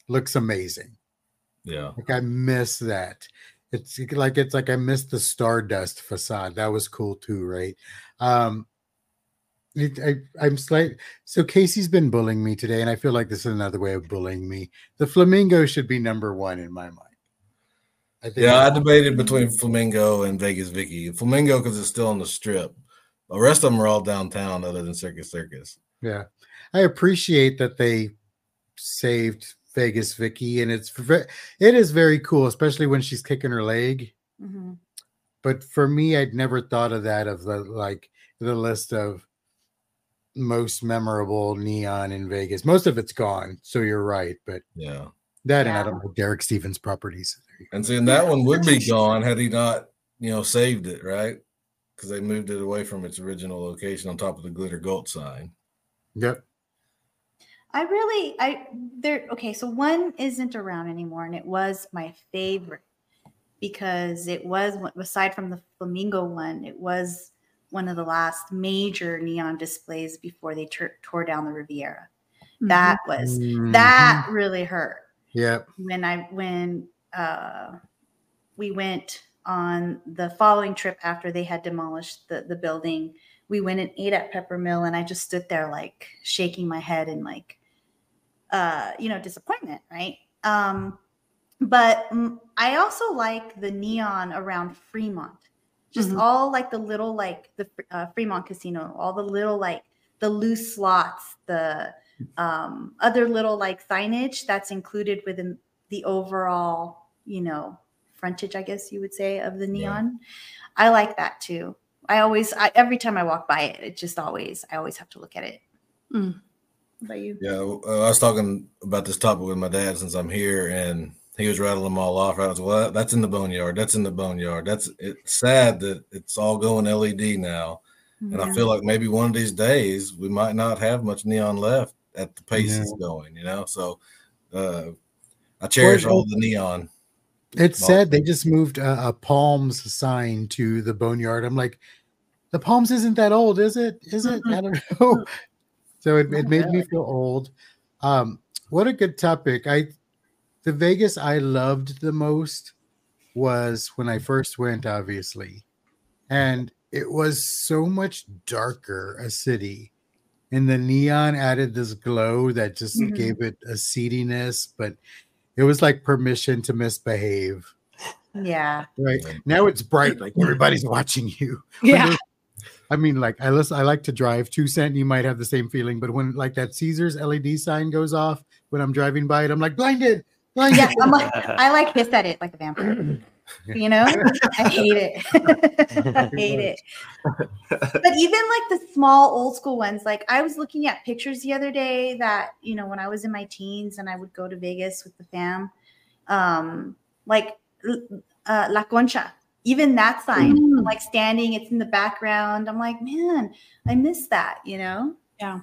looks amazing. Yeah. Like I miss that. It's like it's like I miss the Stardust facade. That was cool too, right? Um, it, I, I'm slight. So Casey's been bullying me today, and I feel like this is another way of bullying me. The flamingo should be number one in my mind. I think Yeah, I debated between Flamingo and Vegas Vicky. Flamingo because it's still on the strip. The rest of them are all downtown, other than Circus Circus. Yeah, I appreciate that they saved Vegas Vicky, and it's it is very cool, especially when she's kicking her leg. Mhm. But for me, I'd never thought of that of the like the list of most memorable neon in Vegas. Most of it's gone, so you're right. But Yeah, that and I don't know Derek Stevens properties. and seeing that one would be gone had he not, you know, saved it right because they moved it away from its original location on top of the glitter gold sign. Yep. I really, I there. Okay, so one isn't around anymore, and it was my favorite because it was aside from the flamingo one, it was one of the last major neon displays before they tur- tore down the Riviera. That was that really hurt Yep. when I when uh, we went on the following trip after they had demolished the the building. We went and ate at Pepper Mill, and I just stood there like shaking my head and like, uh, you know, disappointment, right? Um, but I also like the neon around Fremont, just Mhm. all like the little like the uh, Fremont Casino, all the little like the loose slots, the um, other little like signage that's included within the overall, you know, frontage, I guess you would say, of the neon. I like that too. I always, I, every time I walk by it, it just always, I always have to look at it. Mm. What about you? Yeah, uh, I was talking about this topic with my dad since I'm here, and he was rattling them all off. I was well, that's in the boneyard. That's in the boneyard. That's it's sad that it's all going LED now, and I feel like maybe one of these days we might not have much neon left at the pace Yeah. it's going. You know, so uh, I cherish all the neon. It's Well- sad they just moved a, a Palms sign to the boneyard. I'm like, the Palms isn't that old, is it? Is it? I don't know. So it, it made me feel old. Um, what a good topic. I the Vegas I loved the most was when I first went, obviously. And it was so much darker a city. And the neon added this glow that just Mhm. gave it a seediness, but it was like permission to misbehave. Yeah. Right. Now it's bright, like mm-hmm. everybody's watching you. Yeah. I mean, like I listen, I like to drive two cent. You might have the same feeling, but when like that Caesars LED sign goes off when I'm driving by it, I'm like blinded, blinded. Yeah. I'm like, I like hiss at it like a vampire. You know, I hate it. I hate it. But even like the small old school ones, like I was looking at pictures the other day that, you know, when I was in my teens and I would go to Vegas with the fam, um, like uh, La Concha, even that sign, Mm. like standing, it's in the background. I'm like, man, I miss that, you know? Yeah.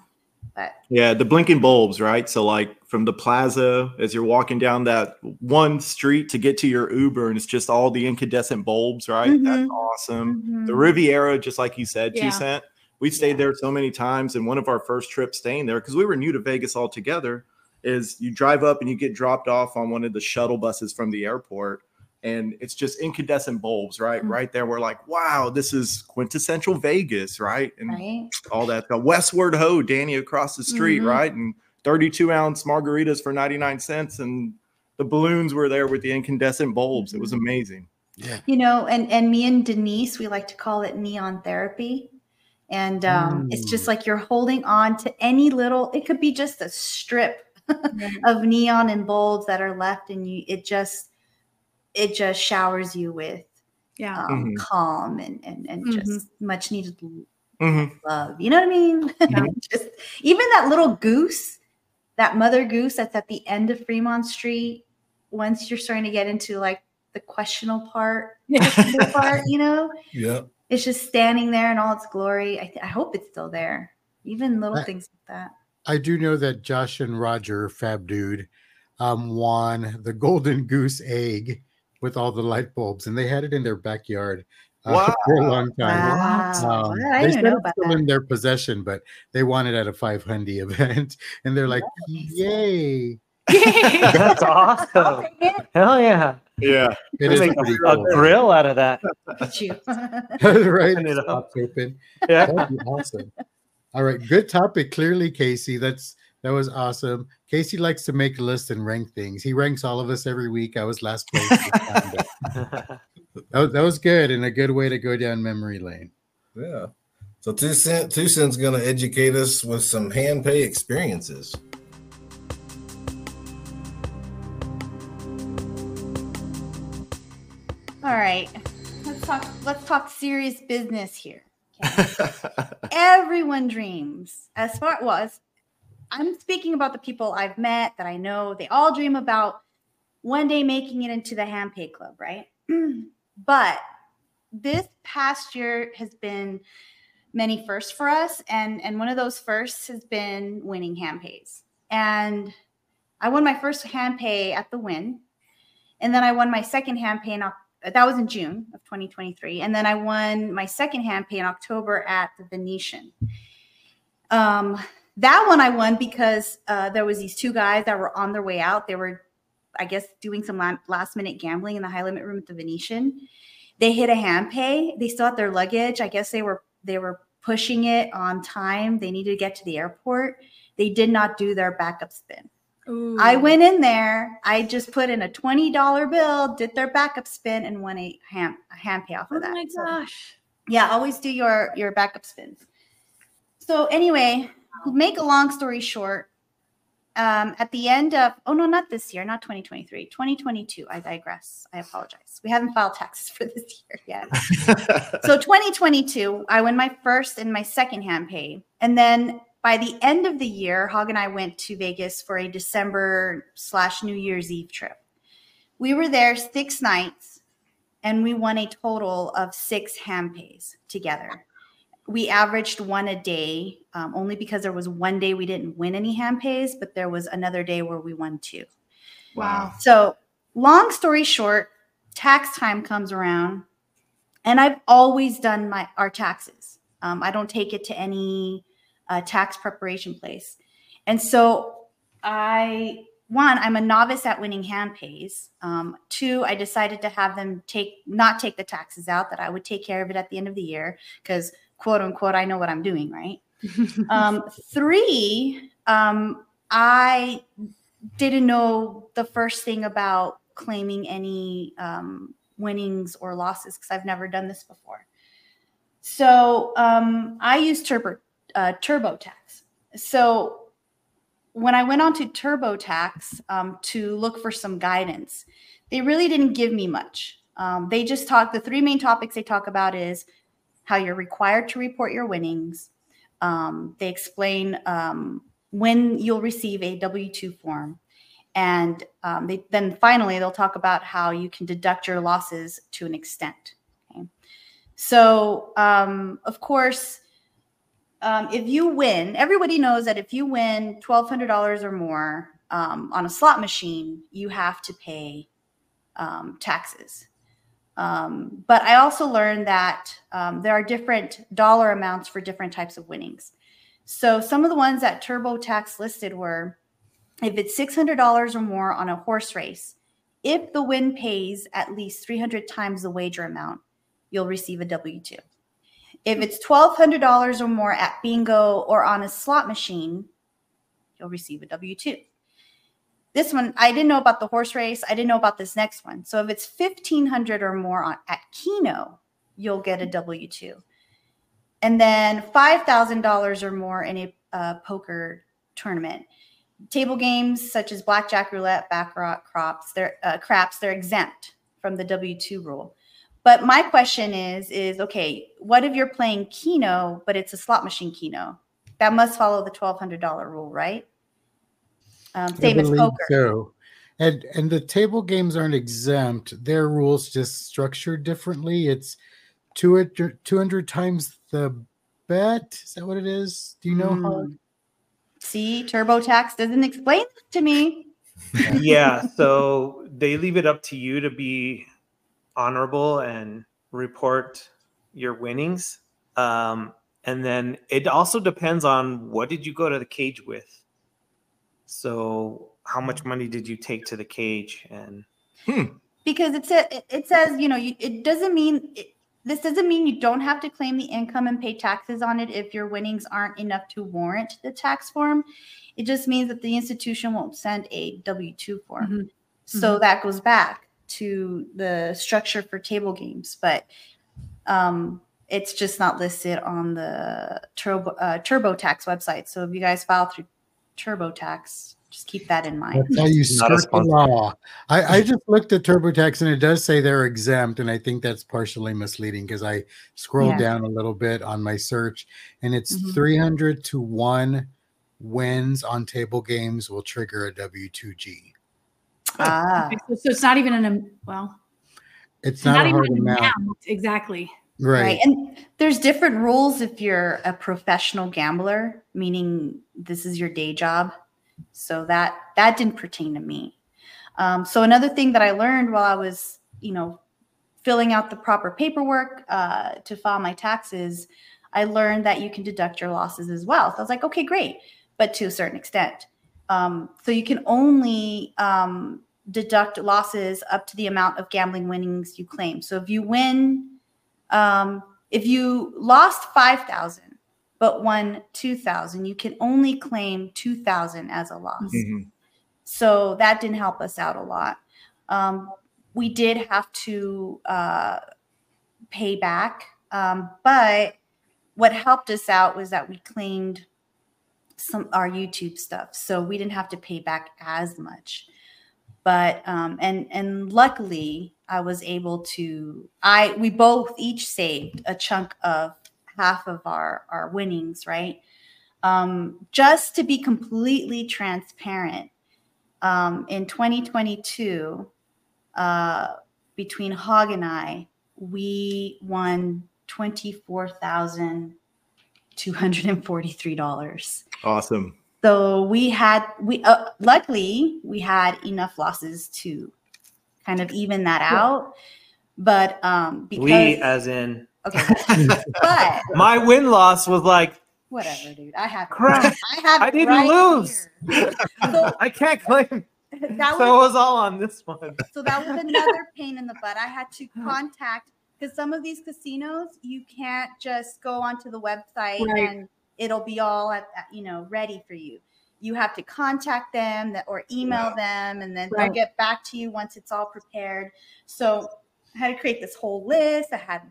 But Yeah, the blinking bulbs, right? So like from the plaza as you're walking down that one street to get to your Uber and it's just all the incandescent bulbs, right? That's Mhm. awesome. The Mhm. Riviera, just like you said, Yeah. two cent. We've stayed there so many times, and one of our first trips staying there because we were new to Vegas altogether. Is you drive up and you get dropped off on one of the shuttle buses from the airport, and it's just incandescent bulbs, right? Mhm. Right there, we're like, wow, this is quintessential Vegas, right? And right. all that. The Westward Ho, Danny across the street, Mhm. right? And 32 ounce margaritas for 99 cents. And the balloons were there with the incandescent bulbs. It was amazing. you know and and me and denise we like to call it neon therapy and um it's just like you're holding on to any little it could be just a strip of neon and bulbs that are left and you it just it just showers you with Yeah. um, Mhm. calm and and, and Mhm. just much needed Mhm. love you know what i mean just even that little goose that mother goose that's at the end of fremont street once you're starting to get into like the questionable part questionable part you know Yeah. it's just standing there in all its glory i, th- I hope it's still there even little I- things like that I do know that Josh and Roger, Fab Dude, um, won the Golden Goose Egg with all the light bulbs, and they had it in their backyard uh, for a long time. wow Um, I they didn't said know it's about still that in their possession, but they won it at a 500 event, and they're like, "Yay!" That's awesome. I'll take it. Hell yeah. Yeah. it is We'll make a cool. grill out of that. Look at you right? Open it up. Open. Yeah. That'd be awesome. All right, good topic. Clearly, Casey, that's that was awesome. Casey likes to make lists and rank things. He ranks all of us every week. I was last place. this time, but that, was, that was good and a good way to go down memory lane. Yeah. So two cent two cent's gonna educate us with some hand pay experiences. all right let's talk let's talk serious business here everyone dreams as far well as i'm speaking about the people i've met that i know they all dream about one day making it into the hand pay club right but this past year has been many firsts for us and and one of those firsts has been winning hand pays and i won my first hand pay at the win and then i won my second hand pay in, that was in June of 2023. And then I won my second hand pay in October at the Venetian. Um, that one I won because uh, there was these two guys that were on their way out. They were, I guess, doing some last minute gambling in the high limit room at the Venetian. They hit a hand pay. They still had their luggage. I guess they were they were pushing it on time. They needed to get to the airport. They did not do their backup spin. Ooh. I went in there. I just put in a twenty dollar bill, did their backup spin, and won a hand a hand pay off of oh that. Oh my gosh! So, yeah, always do your your backup spins. So anyway, make a long story short, um, at the end of oh no, not this year, not 2023, 2022. I digress. I apologize. We haven't filed taxes for this year yet. so 2022, I win my first and my second hand pay, and then by the end of the year, Hog and I went to Vegas for a December slash New Year's Eve trip. We were there six nights and we won a total of six hand pays together. We averaged one a day um, only because there was one day we didn't win any hand pays, but there was another day where we won two. Wow. So, long story short, tax time comes around and I've always done my our taxes. Um, I don't take it to any uh, tax preparation place. And so I one, I'm a novice at winning hand pays. Um, two, I decided to have them take not take the taxes out; that I would take care of it at the end of the year because quote unquote I know what I'm doing, right? um, three, um, I didn't know the first thing about claiming any um, winnings or losses because I've never done this before. So um, I use Turbo uh, TurboTax. So when I went on to TurboTax um, to look for some guidance, they really didn't give me much. Um, they just talk. The three main topics they talk about is how you're required to report your winnings. Um, they explain um, when you'll receive a W two form, and um, they, then finally they'll talk about how you can deduct your losses to an extent. Okay? So um, of course um, if you win, everybody knows that if you win twelve hundred dollars or more um, on a slot machine, you have to pay taxes. Um, but I also learned that um, there are different dollar amounts for different types of winnings. So some of the ones that TurboTax listed were if it's six hundred dollars or more on a horse race, if the win pays at least three hundred times the wager amount, you'll receive a W two. If it's $1,200 or more at bingo or on a slot machine, you'll receive a W 2. This one, I didn't know about the horse race. I didn't know about this next one. So if it's 1500 or more on, at Keno, you'll get a W 2. And then $5,000 or more in a uh, poker tournament. Table games such as blackjack, roulette, baccarat, crops, they're, uh, craps, they're exempt from the W 2 rule. But my question is, is okay, what if you're playing Keno, but it's a slot machine Keno? That must follow the twelve hundred dollar rule, right? Um, same as poker. So. And and the table games aren't exempt. Their rules just structured differently. It's 200, 200 times the bet. Is that what it is? Do you know mm. how? See, TurboTax doesn't explain to me. yeah, so they leave it up to you to be honorable and report your winnings. Um, and then it also depends on what did you go to the cage with. So how much money did you take to the cage and hmm. because it says it says you know you, it doesn't mean it, this doesn't mean you don't have to claim the income and pay taxes on it if your winnings aren't enough to warrant the tax form it just means that the institution won't send a w2 form mm-hmm. so mm-hmm. that goes back to the structure for table games, but um, it's just not listed on the Turbo uh, TurboTax website. So if you guys file through TurboTax, just keep that in mind. That's how you skirt the law. I, I just looked at TurboTax and it does say they're exempt, and I think that's partially misleading because I scrolled yeah. down a little bit on my search, and it's mm-hmm. 300 to one wins on table games will trigger a W2G. Ah. So, so, it's not even an well. It's not, not even an amount. amount. Exactly. Right. right. And there's different rules if you're a professional gambler, meaning this is your day job. So that that didn't pertain to me. Um, so another thing that I learned while I was, you know, filling out the proper paperwork uh, to file my taxes, I learned that you can deduct your losses as well. So I was like, okay, great, but to a certain extent. Um, so you can only um, deduct losses up to the amount of gambling winnings you claim. So if you win, um, if you lost five thousand but won two thousand, you can only claim two thousand as a loss. Mhm. So that didn't help us out a lot. Um, we did have to uh, pay back, um, but what helped us out was that we claimed some our YouTube stuff, so we didn't have to pay back as much. But um, and and luckily, I was able to. I we both each saved a chunk of half of our our winnings, right? Um, just to be completely transparent, um, in 2022, uh, between Hog and I, we won twenty-four thousand two hundred and forty-three dollars. Awesome. So we had we uh, luckily we had enough losses to kind of even that out, but um, because we, as in okay, but my win loss was like whatever, dude. I have Crap. I have I didn't right lose. So I can't claim. that So it was was all on this one. so that was another pain in the butt. I had to contact because some of these casinos you can't just go onto the website Right. and it'll be all at, at, you know ready for you. You have to contact them that, or email them, and then they'll get back to you once it's all prepared. So I had to create this whole list. I had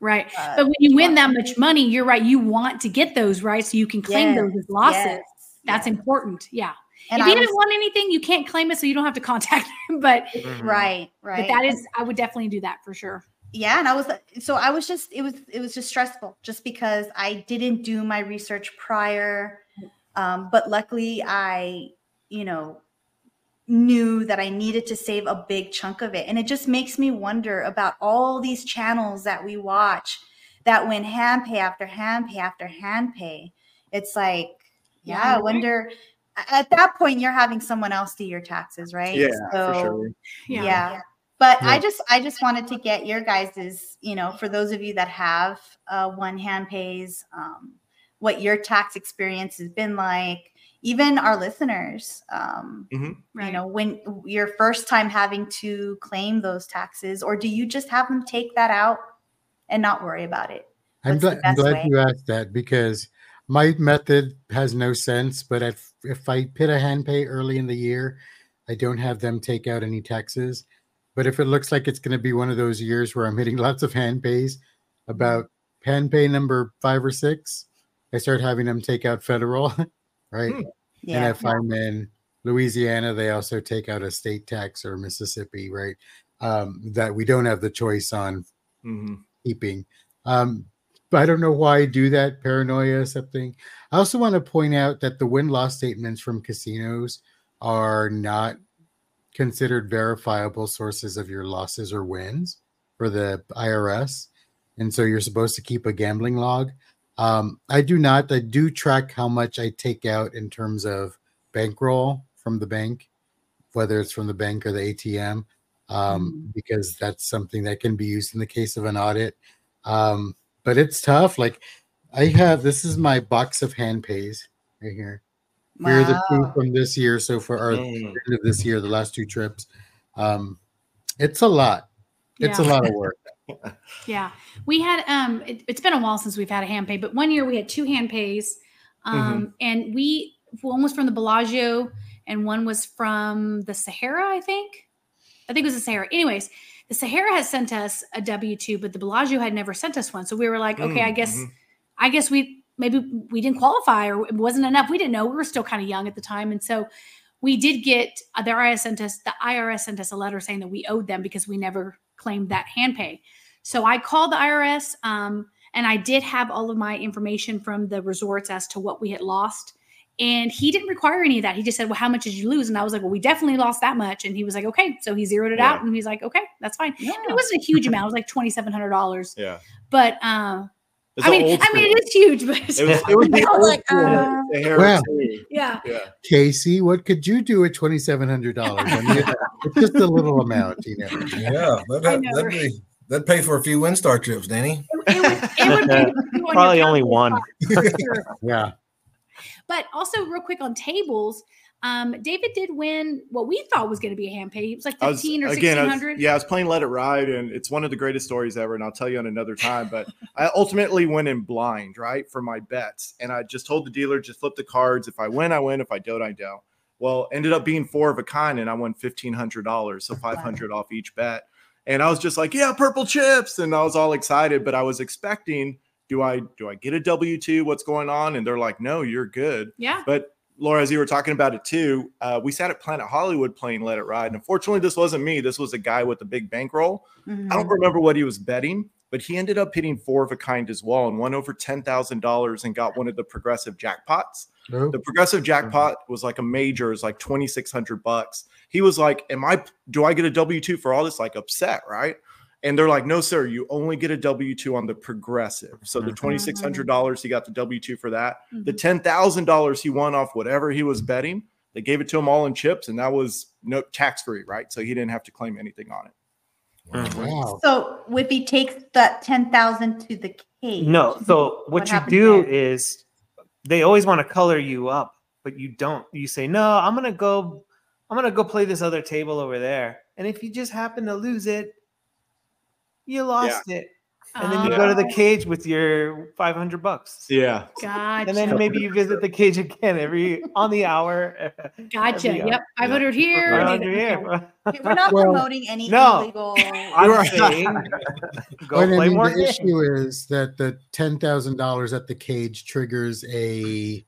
Right. uh, But when you win that much money, you're right. You want to get those, right? So you can claim yes, those as losses. yes, That's yes. important. Yeah. And if I you didn't want anything, you can't claim it, so you don't have to contact them. But right, right. but that is, I would definitely do that for sure. yeah and i was so i was just it was it was just stressful just because i didn't do my research prior um, but luckily i you know knew that i needed to save a big chunk of it and it just makes me wonder about all these channels that we watch that win hand pay after hand pay after hand pay it's like yeah, Yeah, i wonder at that point you're having someone else do your taxes right Yeah, for sure. Yeah. yeah. But I just I just wanted to get your guys's, you know, for those of you that have uh, one hand pays, um, what your tax experience has been like. Even our listeners, um, Mhm. you know, when your first time having to claim those taxes, or do you just have them take that out and not worry about it? I'm What's glad, I'm glad way? you asked that because my method has no sense. But if, if I pit a hand pay early in the year, I don't have them take out any taxes. But if it looks like it's going to be one of those years where I'm hitting lots of hand pays, about hand pay number five or six, I start having them take out federal, right? And Yeah. if I'm in Louisiana, they also take out a state tax or Mississippi, right? Um, that we don't have the choice on Mhm. keeping. Um, but I don't know why I do that. Paranoia, something. I also want to point out that the win loss statements from casinos are not considered verifiable sources of your losses or wins for the IRS. And so you're supposed to keep a gambling log. Um, I do not. I do track how much I take out in terms of bankroll from the bank, whether it's from the bank or the ATM, um, because that's something that can be used in the case of an audit. Um, but it's tough. Like I have this is my box of hand pays right here. Wow. Here are the two from this year so far, or end of this year, the last two trips. Um, it's a lot. It's a lot of work. Yeah. We had um it, it's been a while since we've had a hand pay, but one year we had two hand pays. Um and we one was from the Bellagio and one was from the Sahara, I think. I think it was the Sahara. Anyways, the Sahara has sent us a W2, but the Bellagio had never sent us one. So we were like, okay, I guess Mhm. I guess we maybe we didn't qualify or it wasn't enough. We didn't know. We were still kind of young at the time. And so we did get uh, the IRS sent us the IRS sent us a letter saying that we owed them because we never claimed that hand pay. So I called the IRS um, and I did have all of my information from the resorts as to what we had lost. And he didn't require any of that. He just said, Well, how much did you lose? And I was like, Well, we definitely lost that much. And he was like, Okay. So he zeroed it out and he's like, Okay, that's fine. Yeah. And it wasn't a huge amount. It was like $2,700. Yeah. But uh, I mean, I mean, it is huge, but It was, it was the I was old like, uh, Sahara Wow. yeah. Yeah. Casey, what could you do at twenty seven hundred dollars? I mean, it's just a little amount, you know. Yeah, that, I that, know, that'd right? be That'd pay for a few WinStar trips, Danny. It would, it would be on Probably only one. Yeah. But also, real quick on tables, um, David did win what we thought was going to be a hand pay. It was like I was, fifteen or again, sixteen I was- yeah, I was playing Let It Ride, and it's one of the greatest stories ever. And I'll tell you on another time. But I ultimately went in blind, right, for my bets, and I just told the dealer just flip the cards. If I win, I win. If I don't, I don't. Well, ended up being four of a kind, and I won fifteen hundred dollars, so five hundred off each bet. And I was just like, yeah, purple chips, and I was all excited. But I was expecting, do I do I get a W two? What's going on? And they're like, no, you're good. Yeah. But Laura, as you were talking about it too, uh, we sat at Planet Hollywood playing Let It Ride. And unfortunately, this wasn't me. This was a guy with a big bankroll. I Mm-hmm. don't remember what he was betting, but he ended up hitting four of a kind as well and won over $10,000 and got one of the progressive jackpots. Oh, The progressive jackpot was like a major, is like 2,600 bucks. He was like, Am I, do I get a W 2 for all this? Like upset, right? And they're like, No, sir, you only get a W 2 on the progressive. So the mm-hmm. $2,600, he got the W 2 for that. The mm-hmm. $10,000 he won off whatever he was betting, they gave it to him all in chips, and that was no tax free, right? So he didn't have to claim anything on it. wow. Mm-hmm. So if he takes that ten thousand to the cage, No. So what, What you do there? is they always want to color you up, but you don't. You say, "No, I'm gonna go. I'm gonna go play this other table over there." And if you just happen to lose it, you lost it, and then you go to the Oh, cage with your 500 bucks. Yeah. Gotcha. And then maybe you visit the cage again every on the hour. Gotcha. every hour. Yep. Five hundred here. and 500 then- here. Okay, we're not Well, promoting any no. illegal. I'm Right. saying, go But I play mean, more the games. issue is that the ten thousand dollars at the cage triggers a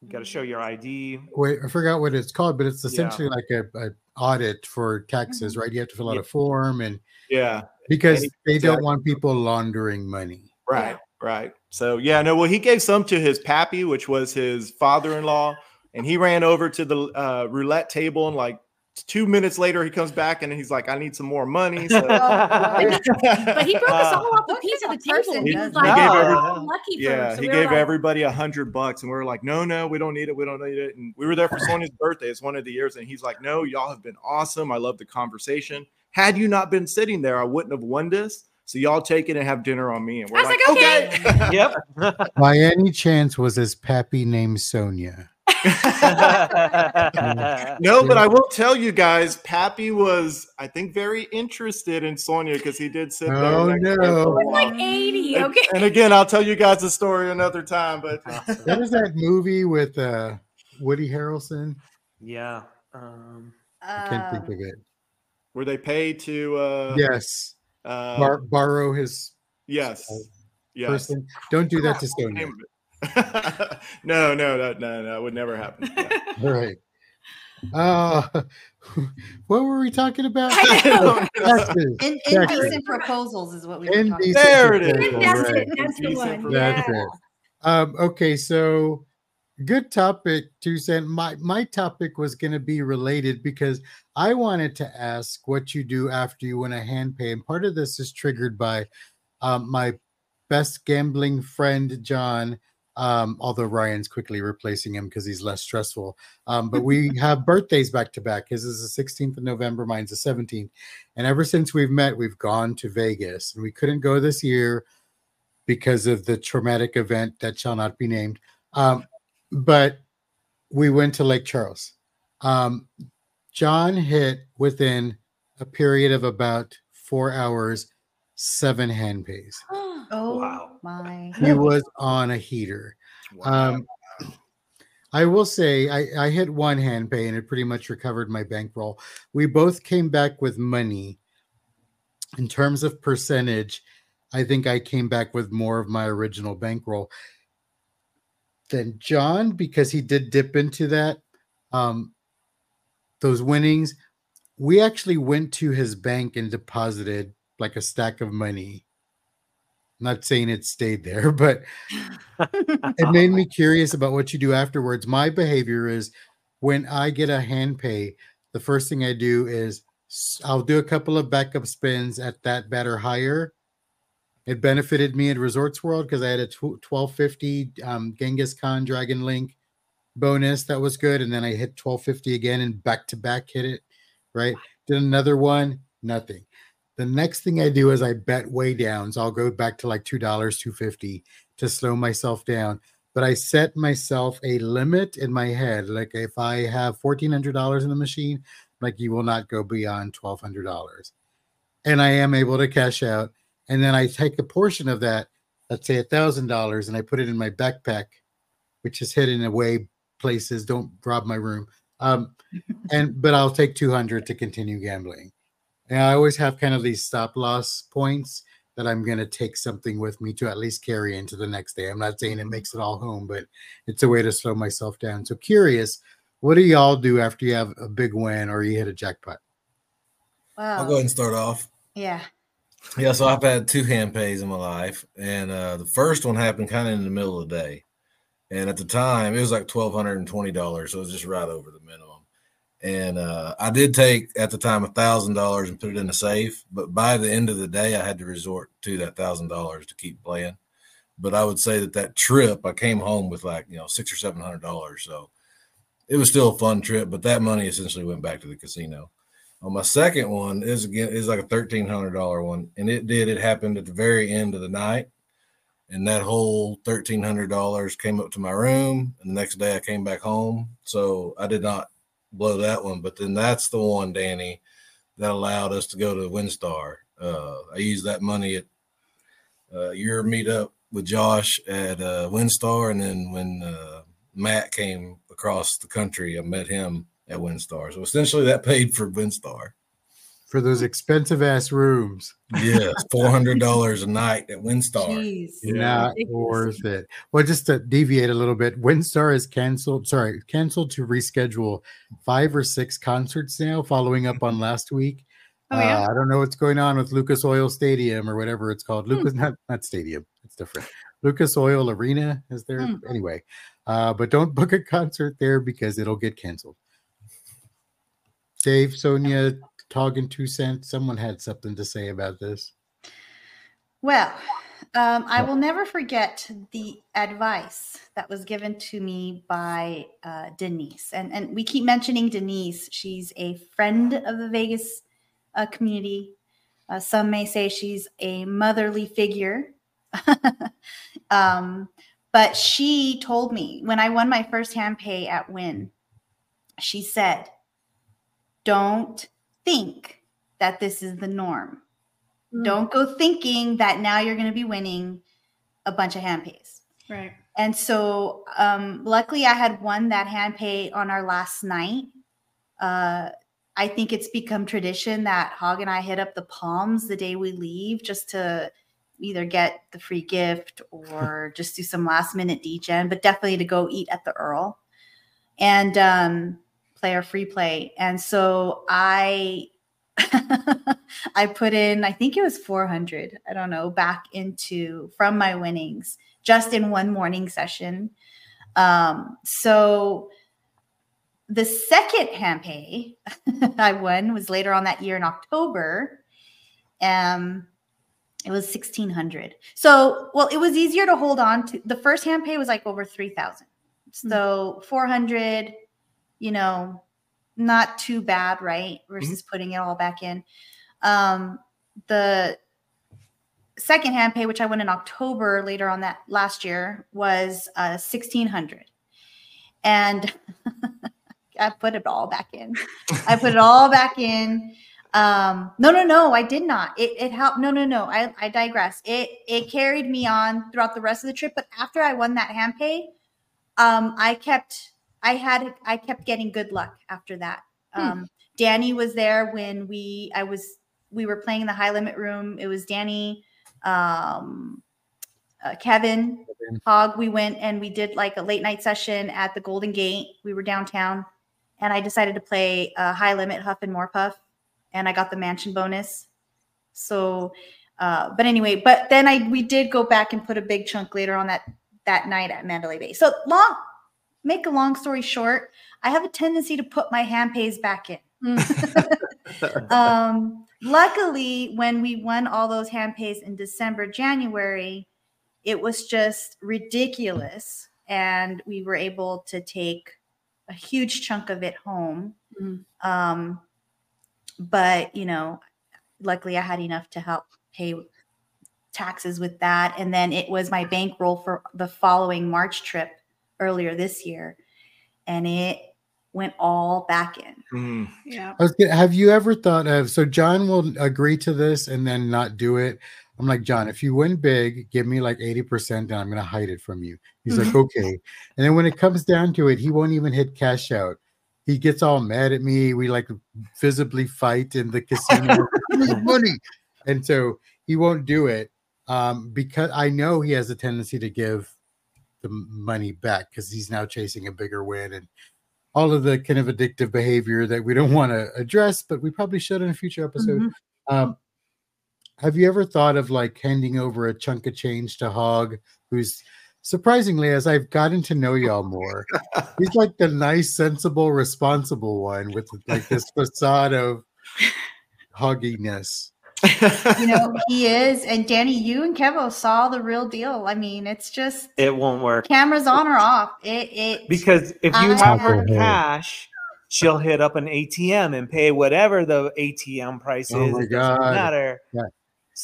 You got to show your ID. wait, I forgot what it's called, but it's Yeah. essentially like a, a audit for taxes, mm-hmm. right? You have to fill out a form, and Yeah. Because they don't want people laundering money. Right, right. So yeah, no. Well, he gave some to his pappy, which was his father-in-law, and he ran over to the uh, roulette table, and like two minutes later, he comes back and he's like, "I need some more money." So But he broke us all off a piece of the of table. person He was like, He gave "Oh, every- I'm lucky yeah. So he we gave like, everybody a hundred bucks, and we were like, "No, no, we don't need it. We don't need it." And we were there for Sonia's birthday. It's one of the years, and he's like, "No, y'all have been awesome. I love the conversation. Had you not been sitting there, I wouldn't have won this." So y'all take it and have dinner on me. And we're I was like, like, okay. Yep. By any chance, was his pappy named Sonia? No, but I will tell you guys, Pappy was, I think, very interested in Sonia because he did sit there. Oh, next no. It was like 80. And, Okay. and again, I'll tell you guys the story another time. But What was that movie with uh, Woody Harrelson? yeah. Um, I can't think of it. were they paid to? Uh, Yes, Uh, Bar- borrow his yes. Yes. person. Don't do that to Crap, what was the Sonia. Name of it? no, no, no, no, no. It would never happen. Yeah. All right. Uh, what were we talking about? I know. Taxes. In, Taxes. indecent proposals is what we were talking about. There it is. proposal, That's right. it. That's the Indecent one. That's Yeah. it. Um, okay, so good topic, two cent. My my topic was going to be related because I wanted to ask what you do after you win a hand pay, and part of this is triggered by um, my best gambling friend John. Um, although Ryan's quickly replacing him because he's less stressful. Um, but we have birthdays back to back. His is the 16th of November, mine's the 17th. And ever since we've met, we've gone to Vegas. And we couldn't go this year because of the traumatic event that shall not be named. Um, but we went to Lake Charles. Um, John hit within a period of about four hours seven hand pays. Oh Wow. my. He was on a heater. Um, I will say I, I hit one hand pay and it pretty much recovered my bankroll. We both came back with money. In terms of percentage, I think I came back with more of my original bankroll than John because he did dip into that. Um, those winnings, we actually went to his bank and deposited like a stack of money. Not saying it stayed there, but it made me curious about what you do afterwards. My behavior is when I get a hand pay, the first thing I do is I'll do a couple of backup spins at that bet or higher. It benefited me at Resorts World because I had a tw- 1250 um, Genghis Khan Dragon Link bonus that was good. And then I hit 1250 again and back to back hit it. Right. Did another one, nothing. The next thing I do is I bet way down. So I'll go back to like $2, 250 to slow myself down. But I set myself a limit in my head. Like if I have $1,400 in the machine, like you will not go beyond $1,200. And I am able to cash out. And then I take a portion of that, let's say $1,000, and I put it in my backpack, which is hidden away places. Don't rob my room. Um, and but I'll take 200 to continue gambling. And I always have kind of these stop loss points that I'm going to take something with me to at least carry into the next day. I'm not saying it makes it all home, but it's a way to slow myself down. So curious, what do y'all do after you have a big win or you hit a jackpot? Wow. I'll go ahead and start off. Yeah. Yeah, so I've had two hand pays in my life, and uh, the first one happened kind of in the middle of the day, and at the time it was like twelve hundred and twenty dollars, so it was just right over the minimum. And uh, I did take at the time a thousand dollars and put it in a safe, but by the end of the day, I had to resort to that thousand dollars to keep playing. But I would say that that trip, I came home with like you know six or seven hundred dollars, so it was still a fun trip. But that money essentially went back to the casino. On my second one is again is like a thirteen hundred dollar one, and it did. It happened at the very end of the night, and that whole thirteen hundred dollars came up to my room. And the next day, I came back home, so I did not blow that one. But then that's the one, Danny, that allowed us to go to WinStar. Uh, I used that money at uh, your meetup with Josh at uh, WinStar, and then when uh, Matt came across the country, I met him at WinStar. So essentially, that paid for WinStar. For those expensive ass rooms. Yes, four hundred dollars a night at WinStar. Jeez. Not worth it. Well, just to deviate a little bit, WinStar is canceled. Sorry, canceled to reschedule five or six concerts now, following up on last week. Oh, yeah? Uh, I don't know what's going on with Lucas Oil Stadium or whatever it's called. Hmm. Lucas, not not stadium. It's different. Lucas Oil Arena is there Hmm. anyway. Uh, but don't book a concert there because it'll get canceled. Dave, Sonia, talking two cents. Someone had something to say about this. Well, um, I will never forget the advice that was given to me by uh, Denise, and and we keep mentioning Denise. She's a friend of the Vegas uh, community. Uh, some may say she's a motherly figure, um, but she told me when I won my first hand pay at Wynn, she said, "Don't think that this is the norm." Mm. Don't go thinking that now you're going to be winning a bunch of hand pays. Right. And so, um, luckily, I had won that hand pay on our last night. Uh, I think it's become tradition that Hog and I hit up the Palms the day we leave just to either get the free gift or just do some last minute degen, but definitely to go eat at the Earl and um, play our free play. And so I I put in, I think it was 400, I don't know, back into from my winnings just in one morning session. Um, so the second hand pay I won was later on that year in October. Um, it was 1600. So, well, it was easier to hold on to. The first hand pay was like over 3000. So 400, you know, not too bad, right? Versus putting it all back in. Um, the second hand pay, which I won in October later on that last year, was uh, sixteen hundred, and I put it all back in. I put it all back in. Um, no, no, no, I did not. It, it helped. No, no, no. I, I digress. It it carried me on throughout the rest of the trip. But after I won that hand pay, um, I kept I had I kept getting good luck after that. Hmm. Um, Danny was there when we I was we were playing in the high limit room. It was Danny, um, uh, Kevin, Hog. We went and we did like a late night session at the Golden Gate. We were downtown, and I decided to play uh, high limit Huff and More Puff, and I got the mansion bonus. So, uh, but anyway, but then I we did go back and put a big chunk later on that that night at Mandalay Bay. So long, make a long story short, I have a tendency to put my hand pays back in. um, luckily, when we won all those hand pays in December, January, it was just ridiculous. And we were able to take a huge chunk of it home. Mhm. Um, but, you know, luckily, I had enough to help pay taxes with that. And then it was my bankroll for the following March trip earlier this year. And it went all back in. Mm. Yeah. I was gonna, have you ever thought of so John will agree to this and then not do it? I'm like, John, if you win big, give me like 80% and I'm gonna hide it from you. He's like, okay. And then when it comes down to it, he won't even hit cash out. He gets all mad at me. We like visibly fight in the casino. Money. And so he won't do it um, because I know he has a tendency to give the money back because he's now chasing a bigger win and all of the kind of addictive behavior that we don't want to address, but we probably should in a future episode. Um, have you ever thought of like handing over a chunk of change to Hog, who's surprisingly, as I've gotten to know y'all more, he's like the nice, sensible, responsible one with like this facade of hogginess. You know, he is. And Danny, you and Kevo saw the real deal. I mean, it's just It won't work cameras on or off. It, it, because if you I- have her cash, she'll hit up an ATM and pay whatever the ATM price Oh is. my It doesn't God. matter. Yeah.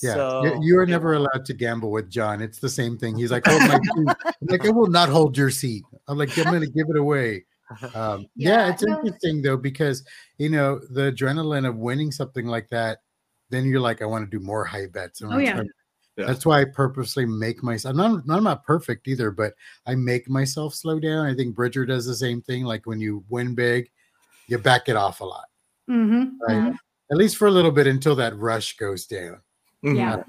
Yeah, So you- you are never allowed to gamble with John. It's the same thing. He's like, hold my seat. Like, I will not hold your seat. I'm like, I'm going to give it away. Um, yeah, Yeah, it's no. interesting though because you know the adrenaline of winning something like that. Then you're like, I want to do more high bets. and Oh, yeah. Yeah. That's why I purposely make myself. I'm not, I'm not perfect either, but I make myself slow down. I think Bridger does the same thing. Like when you win big, you back it off a lot, Mm-hmm. right? At least for a little bit until that rush goes down. Yeah.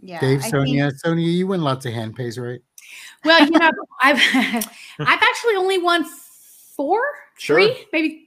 yeah. Dave, I Sonia, think- Sonia, you win lots of hand pays, right? Well, you know, I've I've actually only won four, Sure. three, maybe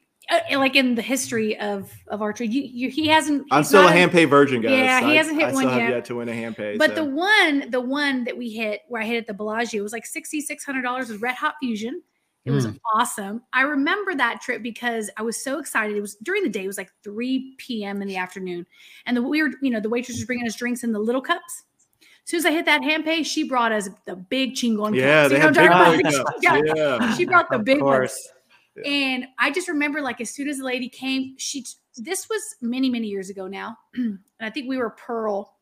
like in the history of of archery. You, you he hasn't. I'm still a not hand pay virgin, guys. Yeah, he I- hasn't hit I one still have yet. yet to win a hand pay. But so. the one, the one that we hit, where I hit at the Bellagio, was like sixty six hundred dollars with Red Hot Fusion. It was Mm. awesome. I remember that trip because I was so excited. It was during the day. It was like three p.m. in the afternoon, and the weird, you know, the waitress was bringing us drinks in the little cups. As soon as I hit that hand pay, she brought us the big chingon yeah, cups. they You know had big talking cups. Yeah. Yeah. She brought the big ones. Course. And I just remember, like, as soon as the lady came, she this was many, many years ago now. and I think we were Pearl.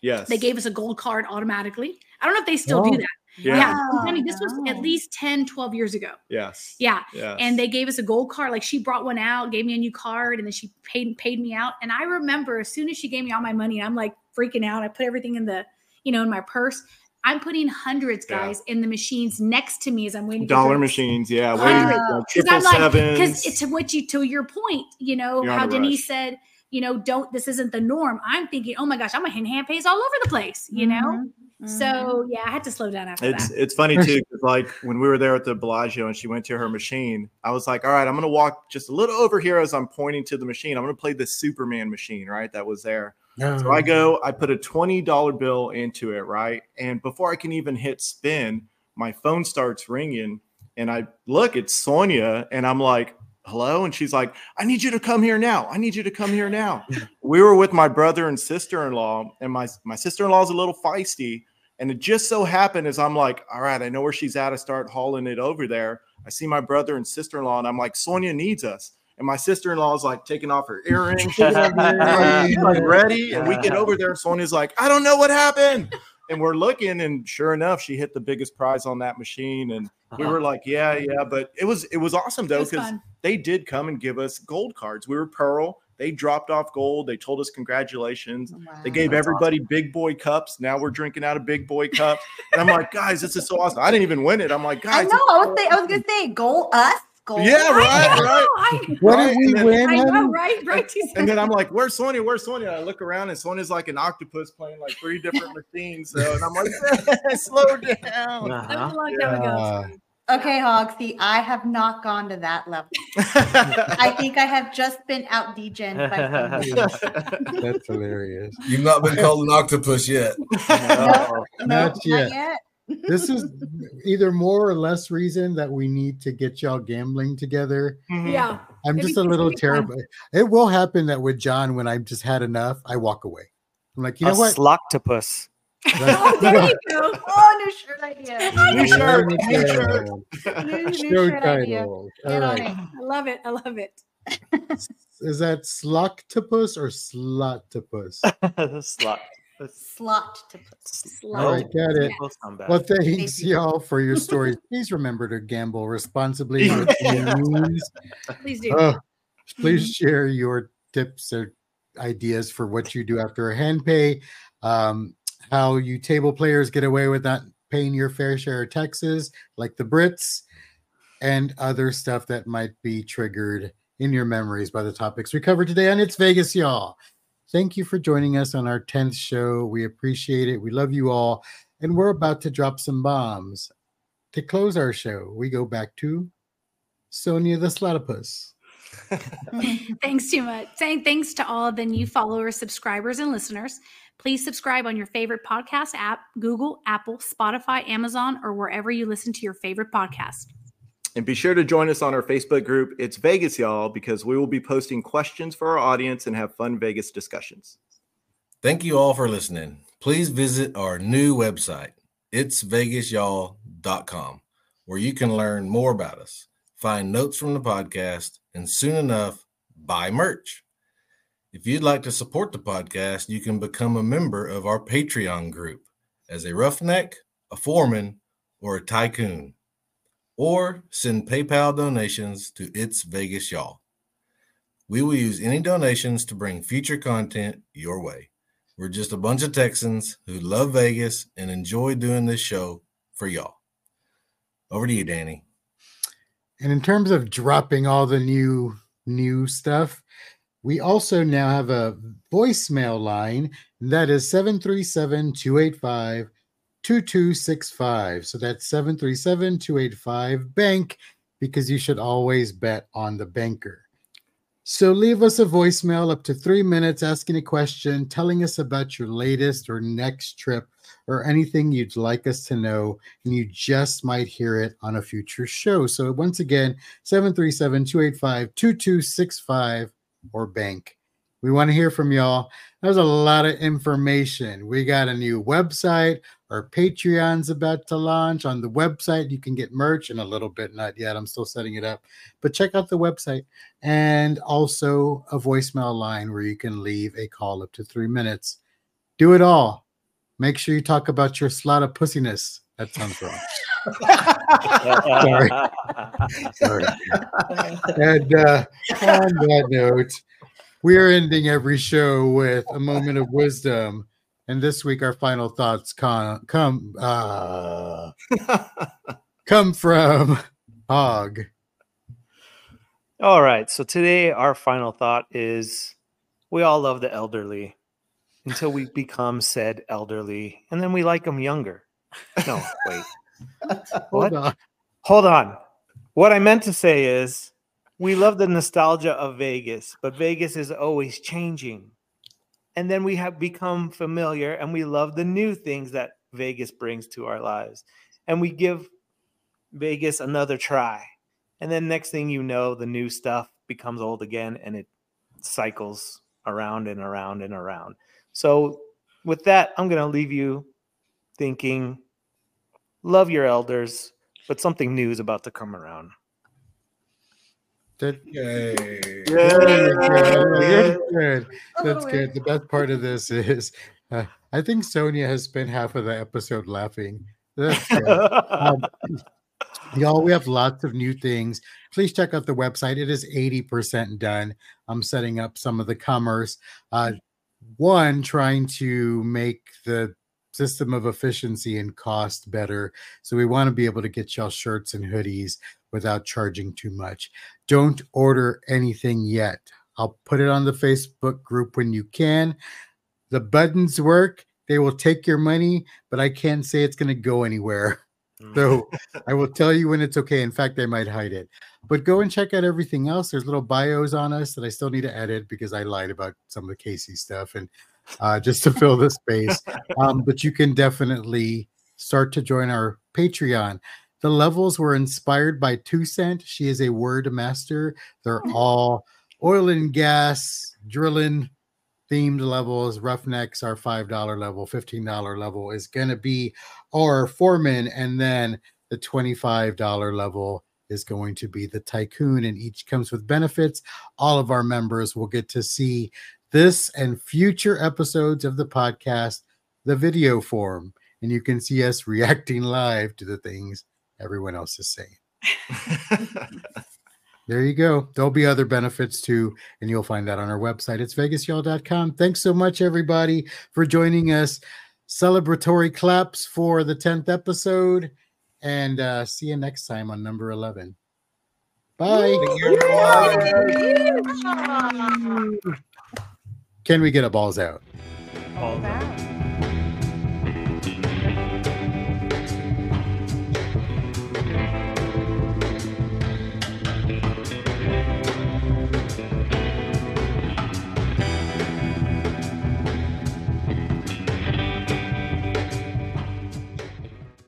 Yes. They gave us a gold card automatically. I don't know if they still Oh. do that. Yeah. Yeah. I'm telling you, this was at oh. least 10, 12 years ago. Yes. Yeah. Yes. And they gave us a gold card. Like she brought one out, gave me a new card, and then she paid paid me out. And I remember as soon as she gave me all my money, I'm like freaking out. I put everything in the, you know, in my purse. I'm putting hundreds, Yeah. guys, in the machines next to me as I'm waiting. for dollar drinks. machines. Yeah. Hundreds. Waiting, uh, Because I'm like, because it's to what you to your point, you know, You're how Denise rush. said, you know, don't this isn't the norm. I'm thinking, oh my gosh, I'm a hand hand pays all over the place, you know. Mhm. So yeah, I had to slow down after It's that. it's funny too because like when we were there at the Bellagio and she went to her machine, I was like, all right, I'm gonna walk just a little over here as I'm pointing to the machine. I'm gonna play the Superman machine, right? That was there. So I go, I put a twenty dollar bill into it, right? And before I can even hit spin, my phone starts ringing, and I look, it's Sonia, and I'm like, hello, and she's like, I need you to come here now. I need you to come here now. we were with my brother and sister in law, and my my sister in law is a little feisty, and it just so happened as I'm like, all right, I know where she's at. I start hauling it over there. I see my brother and sister in law, and I'm like, Sonia needs us. And my sister in law is like taking off her earrings, she's like ready. And we get over there, and Sonia's like, I don't know what happened. And we're looking, and sure enough, she hit the biggest prize on that machine. And we were like, Yeah, yeah. But it was it was awesome though, because they did come and give us gold cards. We were Pearl. They dropped off gold. They told us congratulations. They gave That's everybody big boy cups. Now we're drinking out of big boy cups. And I'm like, guys, this is so awesome. I didn't even win it. I'm like, I guys, know. I was, think, I was gonna say gold us. Goal Yeah, right, I know, right. I, What Right, did we and then- win? I know, right? Right. She said and then I'm like, where's Sonia? Where's Sonia? I look around and Sonia's like an octopus playing like three different machines. So, and I'm like, slow down. Uh-huh. was a long time Yeah. ago. Okay, Hog. See, I have not gone to that level. I think I have just been out degened by. That's hilarious. You've not been called an octopus yet. No. No, Not not yet. yet. This is either more or less reason that we need to get y'all gambling together. Mhm. Yeah. I'm just a little it'd be fun. terrified. It will happen that with John, when I've just had enough, I walk away. I'm like, you know a what? sloctopus. Oh, there you go. Oh, new shirt idea. New shirt, new shirt. New, new Show shirt idea. titles. Get All on right. it. I love it. I love it. Is that sloctopus or slotopus? Slot. Slot to put. Slot. All right, get it. Both. Well, thanks you. y'all for your stories. Please remember to gamble responsibly. with your means. Please do. Oh, please share your tips or ideas for what you do after a hand pay, um, how you table players get away with not paying your fair share of taxes, like the Brits, and other stuff that might be triggered in your memories by the topics we covered today And It's Vegas, y'all. Thank you for joining us on our 10th show. We appreciate it. We love you all. And we're about to drop some bombs. To close our show, we go back to Sonia the Slotopus. thanks too much. Saying thanks to all the new followers, subscribers, and listeners. Please subscribe on your favorite podcast app Google, Apple, Spotify, Amazon, or wherever you listen to your favorite podcast. And be sure to join us on our Facebook group. It's Vegas, y'all, because we will be posting questions for our audience and have fun Vegas discussions. Thank you all for listening. Please visit our new website, itsvegasyall.com, where you can learn more about us, find notes from the podcast, and soon enough, buy merch. If you'd like to support the podcast, you can become a member of our Patreon group as a roughneck, a foreman, or a tycoon, or send PayPal donations to It's Vegas Y'all. We will use any donations to bring future content your way. We're just a bunch of Texans who love Vegas and enjoy doing this show for y'all. Over to you, Danny. And in terms of dropping all the new new stuff, we also now have a voicemail line that is 737-285-2265. So that's 737-285 bank because you should always bet on the banker. So leave us a voicemail up to 3 minutes asking a question, telling us about your latest or next trip or anything you'd like us to know, and you just might hear it on a future show. So once again, 737-285-2265 or bank. We want to hear from y'all. There's a lot of information. We got a new website. Our Patreon's about to launch. On the website, you can get merch in a little bit, not yet. I'm still setting it up. But check out the website and also a voicemail line where you can leave a call up to three minutes. Do it all. Make sure you talk about your slot of pussiness. That sounds wrong. Sorry. Sorry. And uh, on that note, we are ending every show with a moment of wisdom. And this week, our final thoughts con- come uh, come from Hog. All right. So today, our final thought is we all love the elderly until we become said elderly, and then we like them younger. No, wait. Hold on. Hold on. What I meant to say is we love the nostalgia of Vegas, but Vegas is always changing. And then we have become familiar and we love the new things that Vegas brings to our lives. And we give Vegas another try. And then next thing you know, the new stuff becomes old again and it cycles around and around and around. So, with that, I'm going to leave you thinking love your elders, but something new is about to come around. That- Yay. Good, good. That's good. The best part of this is uh, I think Sonia has spent half of the episode laughing. That's good. Um, y'all, we have lots of new things. Please check out the website. It is 80% done. I'm setting up some of the commerce. Uh, one, trying to make the system of efficiency and cost better. So we want to be able to get y'all shirts and hoodies without charging too much. Don't order anything yet. I'll put it on the Facebook group when you can. The buttons work. They will take your money, but I can't say it's going to go anywhere. Mm. So I will tell you when it's okay. In fact, I might hide it. But go and check out everything else. There's little bios on us that I still need to edit because I lied about some of the Casey stuff and uh, just to fill the space. Um, but you can definitely start to join our Patreon. The levels were inspired by Two Cent. She is a word master. They're all oil and gas drilling themed levels. Roughnecks, our $5 level, $15 level is going to be our foreman. And then the $25 level is going to be the tycoon, and each comes with benefits. All of our members will get to see this and future episodes of the podcast, the video form, and you can see us reacting live to the things everyone else is saying. There you go. There'll be other benefits too, and you'll find that on our website. It's vegasyall.com. Thanks so much, everybody, for joining us. Celebratory claps for the 10th episode, and uh, see you next time on number 11. Bye. Can we get a balls out? All